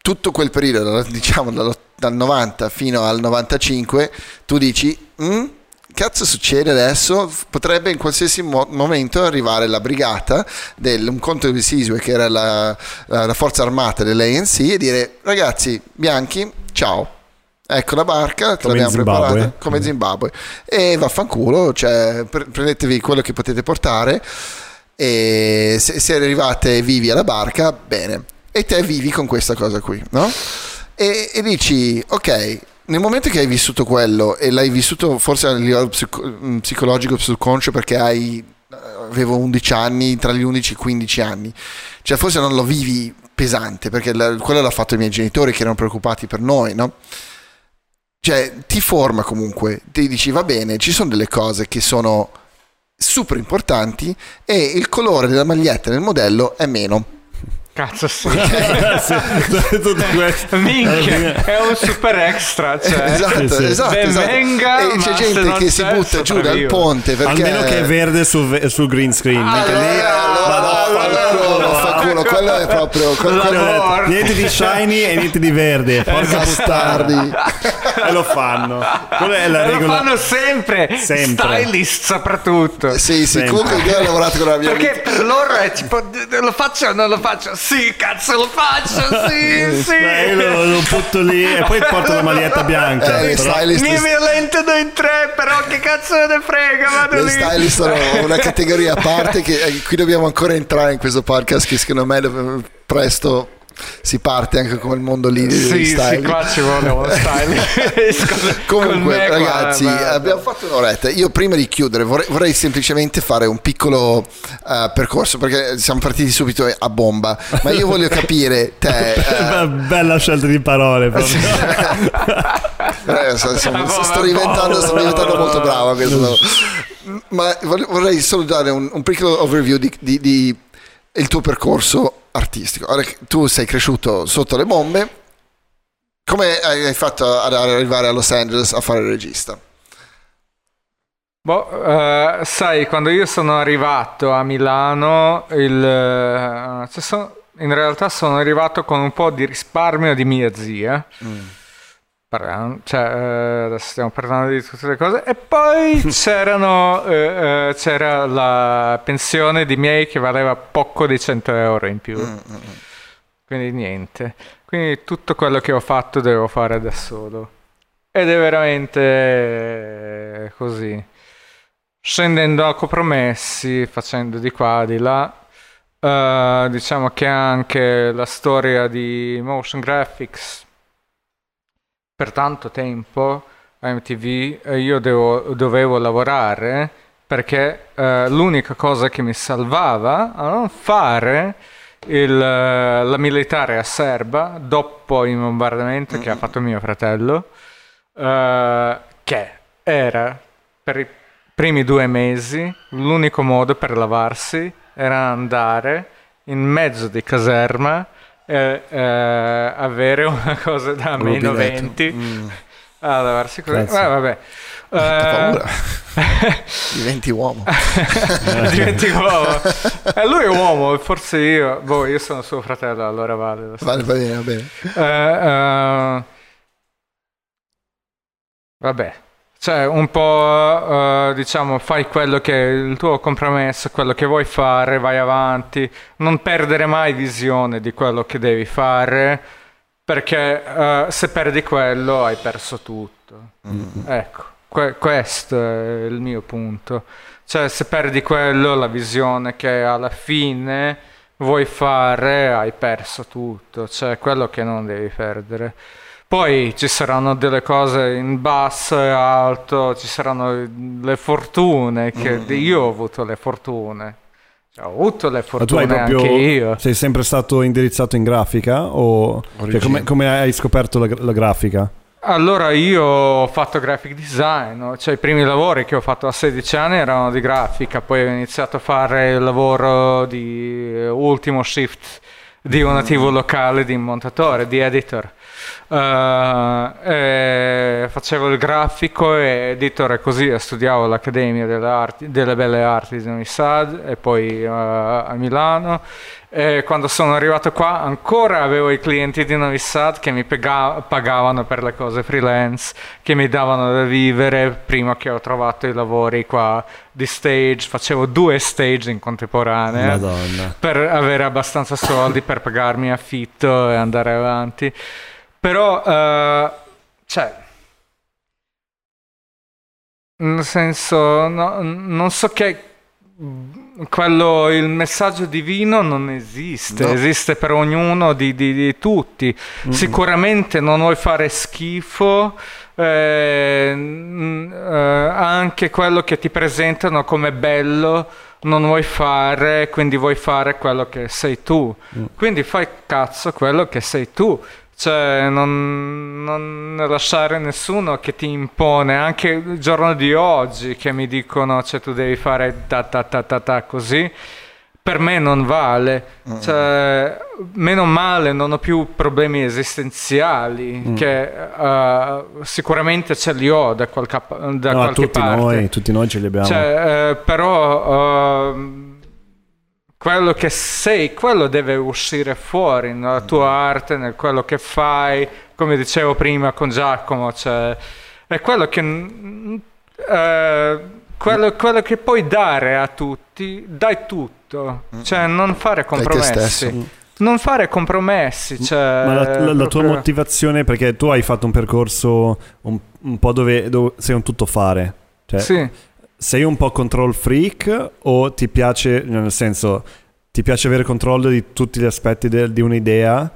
tutto quel periodo, diciamo dal, dal 90 fino al 95, tu dici, "Mm, cazzo succede adesso? Potrebbe in qualsiasi mo- momento arrivare la brigata, del, un conto di Sisue che era la, la- la forza armata dell'ANC e dire, ragazzi, bianchi, ciao. ecco la barca, te Come l'abbiamo Zimbabwe. preparata come Zimbabwe e vaffanculo, cioè pre- prendetevi quello che potete portare e se, se arrivate vivi alla barca, bene. E te vivi con questa cosa qui, no? E, e dici, ok, nel momento che hai vissuto quello e l'hai vissuto forse a livello psico- mm, psicologico subconscio perché hai eh, avevo 11 anni, tra gli 11 e i 15 anni. Cioè, forse non lo vivi pesante, perché la- quello l'ha fatto i miei genitori che erano preoccupati per noi, no? Cioè, ti forma comunque, ti dici va bene, ci sono delle cose che sono super importanti e il colore della maglietta nel modello è meno. Cazzo, sì. Sì, tutto questo. Minchia, è un super extra. Cioè. esatto, sì. esatto, esatto. venga, e c'è gente che si butta giù dal ponte perché Almeno che è verde sul, sul green screen. allora, allora, vaffanculo, quello è proprio quello- quello- niente di shiny e niente di verde. Porca bastardi. puttana. E lo fanno. Quella è la Lo regola. fanno sempre, Sempre. stylist soprattutto. Sì, sì, Sempre. comunque io ho lavorato con la mia Perché per loro è tipo, "D- d- lo faccio o non lo faccio? Sì, cazzo, lo faccio, sì, sì. Beh, io lo, lo butto lì e poi porto la maglietta bianca. Eh, però- stylist- Mi violentano in tre, però che cazzo me ne frega, vado Le lì. stylist sono una categoria a parte che eh, qui dobbiamo ancora entrare in questo podcast che secondo me dov- presto si parte anche con il mondo lì Sì, sì, qua ci vuole uno con Comunque, me qua, ragazzi, guarda. abbiamo fatto un'oretta. Io prima di chiudere vorrei, vorrei semplicemente fare un piccolo eh, percorso perché siamo partiti subito a bomba. Ma io voglio capire te. eh, Be- Bella scelta di parole. Eh, so- so- Ah, sto diventando, sto diventando molto bravo questo. Ma vorrei vorrei solo dare un, un piccolo overview di, di- di il tuo percorso artistico. Ora tu sei cresciuto sotto le bombe, come hai fatto ad arrivare a Los Angeles a fare il regista? Boh, eh, sai, quando io sono arrivato a Milano, il, eh, ci sono- in realtà sono arrivato con un po' di risparmio di mia zia. Parliamo- cioè, eh, adesso stiamo parlando di tutte le cose. E poi c'erano, eh, eh, c'era la pensione di miei che valeva poco di 100 euro in più. Quindi niente. Quindi tutto quello che ho fatto devo fare da solo. Ed è veramente eh, così. Scendendo a compromessi, facendo di qua, di là. Eh, diciamo che anche la storia di motion graphics per tanto tempo a MTV io devo- dovevo lavorare perché eh, l'unica cosa che mi salvava a non fare il, la militare a Serba dopo il bombardamento che ha fatto mio fratello eh, che era per i primi due mesi l'unico modo per lavarsi era andare in mezzo di caserma e eh, avere una cosa da meno Rubinetto. 20 Mm. a lavarsi così. Eh, vabbè. Eh, paura. Diventi uomo. diventi uomo. E lui è uomo, forse io. Boh, io sono suo fratello, allora vale. so. Va, bene, va bene. Eh, eh, vabbè, cioè un po' eh, diciamo fai quello che è il tuo compromesso, quello che vuoi fare, vai avanti, non perdere mai visione di quello che devi fare, perché eh, se perdi quello hai perso tutto. Ecco, que- questo è il mio punto. Cioè se perdi quello, la visione che alla fine vuoi fare, hai perso tutto, cioè quello che non devi perdere. Poi ci saranno delle cose in basso e alto, ci saranno le fortune, che io ho avuto le fortune. Cioè, ho avuto le Ma tu fortune proprio. anche io. Sei sempre stato indirizzato in grafica? O cioè, come, come hai scoperto la, la grafica? Allora io ho fatto graphic design, cioè i primi lavori che ho fatto a 16 anni erano di grafica, poi ho iniziato a fare il lavoro di ultimo shift di una TV locale di montatore, di editor. Eh, e facevo il grafico e editor e così studiavo all'Accademia delle, Arti- delle Belle Arti di Novi Sad e poi eh, a Milano. E quando sono arrivato qua ancora avevo i clienti di Novi Sad che mi pega- pagavano per le cose freelance, che mi davano da vivere prima che ho trovato i lavori qua di stage. Facevo due stage in contemporanea Madonna. per avere abbastanza soldi per pagarmi affitto e andare avanti. Però eh, cioè, nel senso, no, non so che quello, il messaggio divino non esiste, no. esiste per ognuno di, di, di tutti. Mm-hmm. Sicuramente non vuoi fare schifo, eh, eh, anche quello che ti presentano come bello non vuoi fare, quindi vuoi fare quello che sei tu. Mm. Quindi fai cazzo quello che sei tu. Cioè, non, non, lasciare nessuno che ti impone, anche il giorno di oggi che mi dicono, cioè tu devi fare ta ta ta ta ta così, per me non vale. Mm. Cioè, meno male non ho più problemi esistenziali, mm. che uh, sicuramente ce li ho da, qualche, da no, qualche tutti parte. Noi, tutti noi ce li abbiamo. Cioè, uh, però... Uh, quello che sei, quello deve uscire fuori nella tua arte, nel quello che fai, come dicevo prima con Giacomo, cioè, è quello che, eh, quello, quello che puoi dare a tutti, dai tutto, cioè non fare compromessi. Non fare compromessi. Cioè, Ma la, la, la tua motivazione, perché tu hai fatto un percorso un, un po' dove, dove sei un tuttofare. Cioè, sì sei un po' control freak o ti piace, nel senso, ti piace avere controllo di tutti gli aspetti de- di un'idea?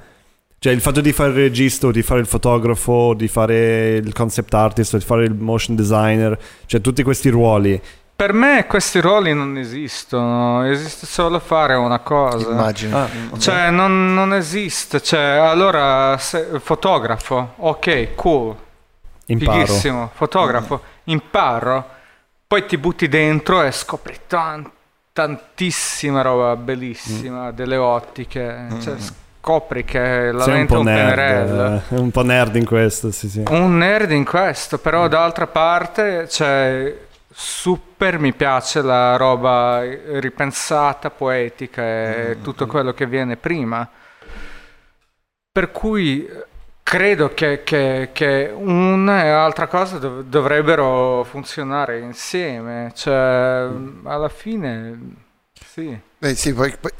Cioè il fatto di fare il regista, di fare il fotografo, di fare il concept artist, di fare il motion designer, cioè tutti questi ruoli. Per me questi ruoli non esistono, esiste solo fare una cosa. Immagino. Ah, cioè non, non, esiste, cioè allora se, fotografo, ok, cool, Imparo. fighissimo, fotografo, mm. imparo poi ti butti dentro e scopri tan- tantissima roba bellissima, mm. delle ottiche, mm. cioè, scopri che la Sei lente è un. Eh, un po' nerd in questo, sì, sì. Un nerd in questo, però mm. d'altra parte, cioè, super mi piace la roba ripensata, poetica e mm. tutto quello che viene prima. Per cui Credo che, che, che, una e l'altra cosa dov- dovrebbero funzionare insieme, cioè alla fine sì. Beh, sì poi, poi,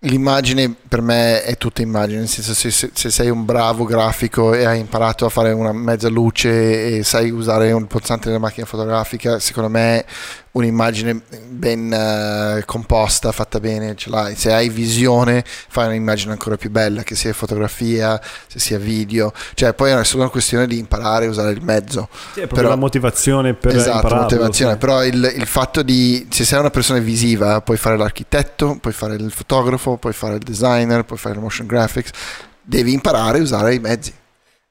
l'immagine per me è tutta immagine, nel senso se, se, se, sei un bravo grafico e hai imparato a fare una mezza luce e sai usare un pulsante della macchina fotografica, secondo me un'immagine ben uh, composta, fatta bene, ce l'hai. Se hai visione, fai un'immagine ancora più bella, che sia fotografia, se sia video. Cioè, poi è solo una questione di imparare a usare il mezzo. Sì, è proprio però, la motivazione per esatto, motivazione. Sì. Però il, il, fatto di, se sei una persona visiva, puoi fare l'architetto, puoi fare il fotografo, puoi fare il designer, puoi fare il motion graphics, devi imparare a usare i mezzi.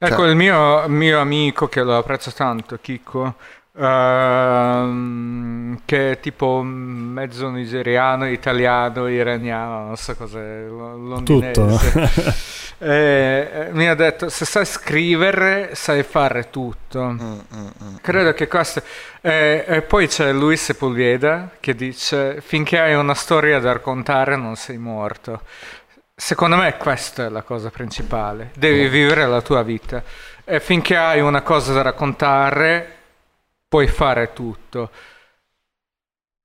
Ecco, cioè, il mio, mio amico che lo apprezzo tanto, Chicco, Uh, che è tipo mezzo nigeriano, italiano, iraniano, non so cos'è, londinese. Tutto. e, mi ha detto, se sai scrivere, sai fare tutto. Mm, mm, mm, Credo che questo... E, e, poi c'è Luis Sepulveda che dice, finché hai una storia da raccontare non sei morto. Secondo me questa è la cosa principale. Devi vivere la tua vita. E finché hai una cosa da raccontare puoi fare tutto.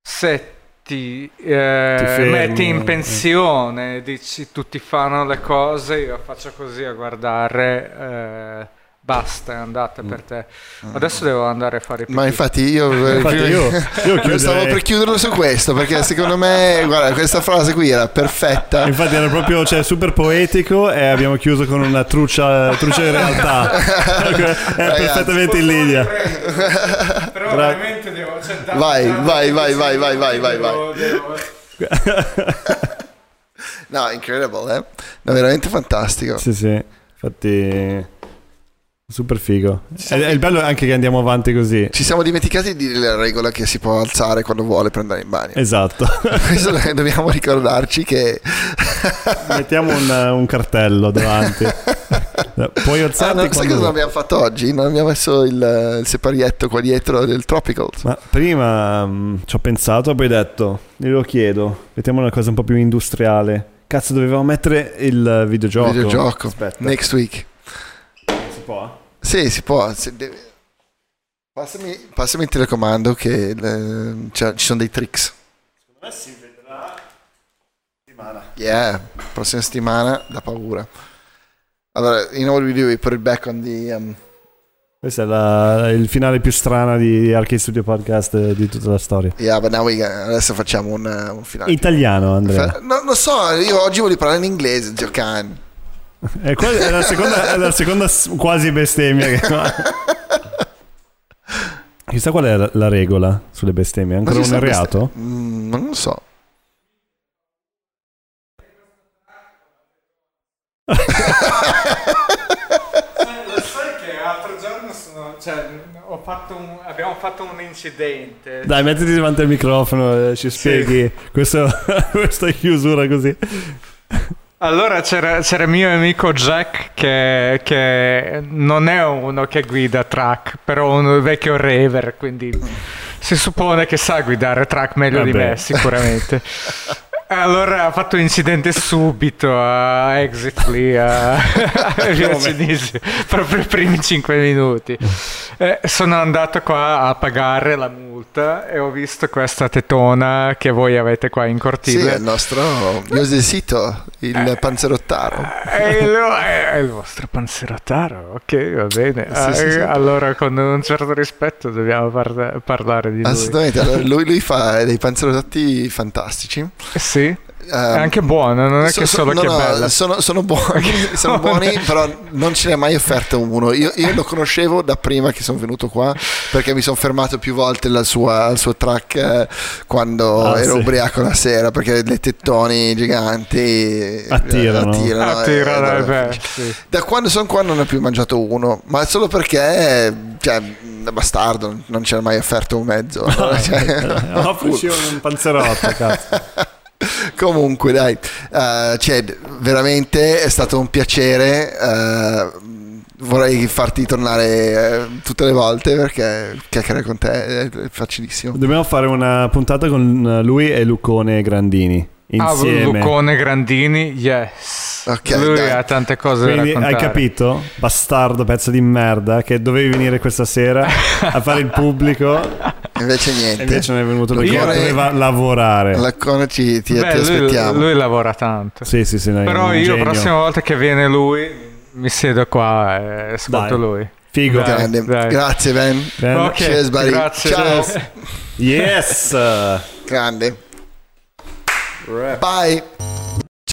Se ti, eh, ti metti in pensione, dici tutti fanno le cose, io faccio così a guardare. Eh, basta, è andata per te. Adesso devo andare a fare pipì. Ma infatti io, infatti io, io stavo per chiuderlo su questo perché secondo me, guarda, questa frase qui era perfetta. Infatti era proprio cioè, super poetico e abbiamo chiuso con una trucia, trucia in realtà. è perfettamente in linea. Però Tra... veramente devo... Cioè, vai, vai, vai, vai, vai, vai, vai, vai. No, incredible, eh? No, veramente fantastico. Sì, sì. Infatti Super figo. È, è, il bello anche che andiamo avanti così. Ci siamo dimenticati di dire la regola che si può alzare quando vuole per andare in bagno. Esatto. Questo dobbiamo ricordarci che... Mettiamo un, un cartello davanti. Puoi alzarti ah, no, sai cosa non abbiamo fatto oggi? Non abbiamo messo il, il separietto qua dietro del Tropicals. Ma prima um, ci ho pensato e poi ho detto, glielo chiedo, mettiamo una cosa un po' più industriale. Cazzo, dovevamo mettere il videogioco. Videogioco. Aspetta. Next week può? Sì, si può. Deve... Passami, passami, il telecomando che le... cioè, ci sono dei tricks. Secondo me si vedrà settimana. Yeah, prossima settimana da paura. Allora, you know what we do? We put it back on the um, Questo è la- il finale più strano di Arcade Studio Podcast eh, di tutta la storia. Yeah, but now we adesso facciamo un, un finale. Italiano, Andrea. Fa- No, non so, io oggi voglio parlare in inglese, zio Can. È, qua- è la seconda, è la seconda quasi bestemmia che Chissà qual è la- la regola sulle bestemmie? È ancora un reato? Mm, non lo so. Lo sai che l'altro giorno sono, cioè, ho fatto un- abbiamo fatto un incidente. Dai, mettiti davanti al microfono e ci spieghi questo- questa chiusura così. Allora c'era, c'era mio amico Jack che, che non è uno che guida track, però un vecchio raver, quindi si suppone che sa guidare track meglio di Vabbè. me sicuramente. Allora ha fatto incidente subito a exit lì a, Via Cinisi, proprio i primi 5 minuti. Eh, sono andato qua a pagare la multa e ho visto questa tetona che voi avete qua in Sì, cortile. è il nostro Iosesito, il panzerottaro. È il, è il vostro panzerottaro, ok, va bene. Sì, sì, sì. Ah, Allora, con un certo rispetto, dobbiamo parla- parlare di lui. Assolutamente, allora, lui, lui fa dei panzerotti fantastici. Sì, è Ehm, anche buono, non è so- che so- solo no, che no, è bella. Sono, sono buoni, sono buoni, però non ce ne ha mai offerto uno. Io, io lo conoscevo da prima che sono venuto qua perché mi sono fermato più volte sua- al suo track eh, quando Ah, ero sì. ubriaco la sera perché le tettoni giganti Attirano. attirano, Ah, e tira, allora dai, beh, finisce. sì. Da quando sono qua non ne ho più mangiato uno, ma solo perché, cioè, da bastardo, non c'era mai offerto un mezzo. Cioè, Offrici un panzerotto, cazzo. Comunque, dai, eh, Ced, veramente è stato un piacere. eh, vorrei farti tornare eh, tutte le volte perché chiacchierare con te è facilissimo. Dobbiamo fare una puntata con lui e Lucone Grandini. Ah, Insieme. Lucone Grandini, yes. Ok, Lui dai. ha tante cose Quindi da hai raccontare. capito, bastardo, pezzo di merda, che dovevi venire questa sera a fare il pubblico Invece niente. invece non è venuto perché Lucone- doveva lavorare. La Cone ci, ti, Beh, ti lui, aspettiamo. lui lavora tanto. Sì, sì, sì, no, Però io, la prossima volta che viene lui, mi siedo qua e ascolto Dai. lui. Figo. Dai. Grande. dai. Grazie, Ben. Bene. Ok, Cheers, buddy. grazie. Ciao. Yes! Grande. Bye.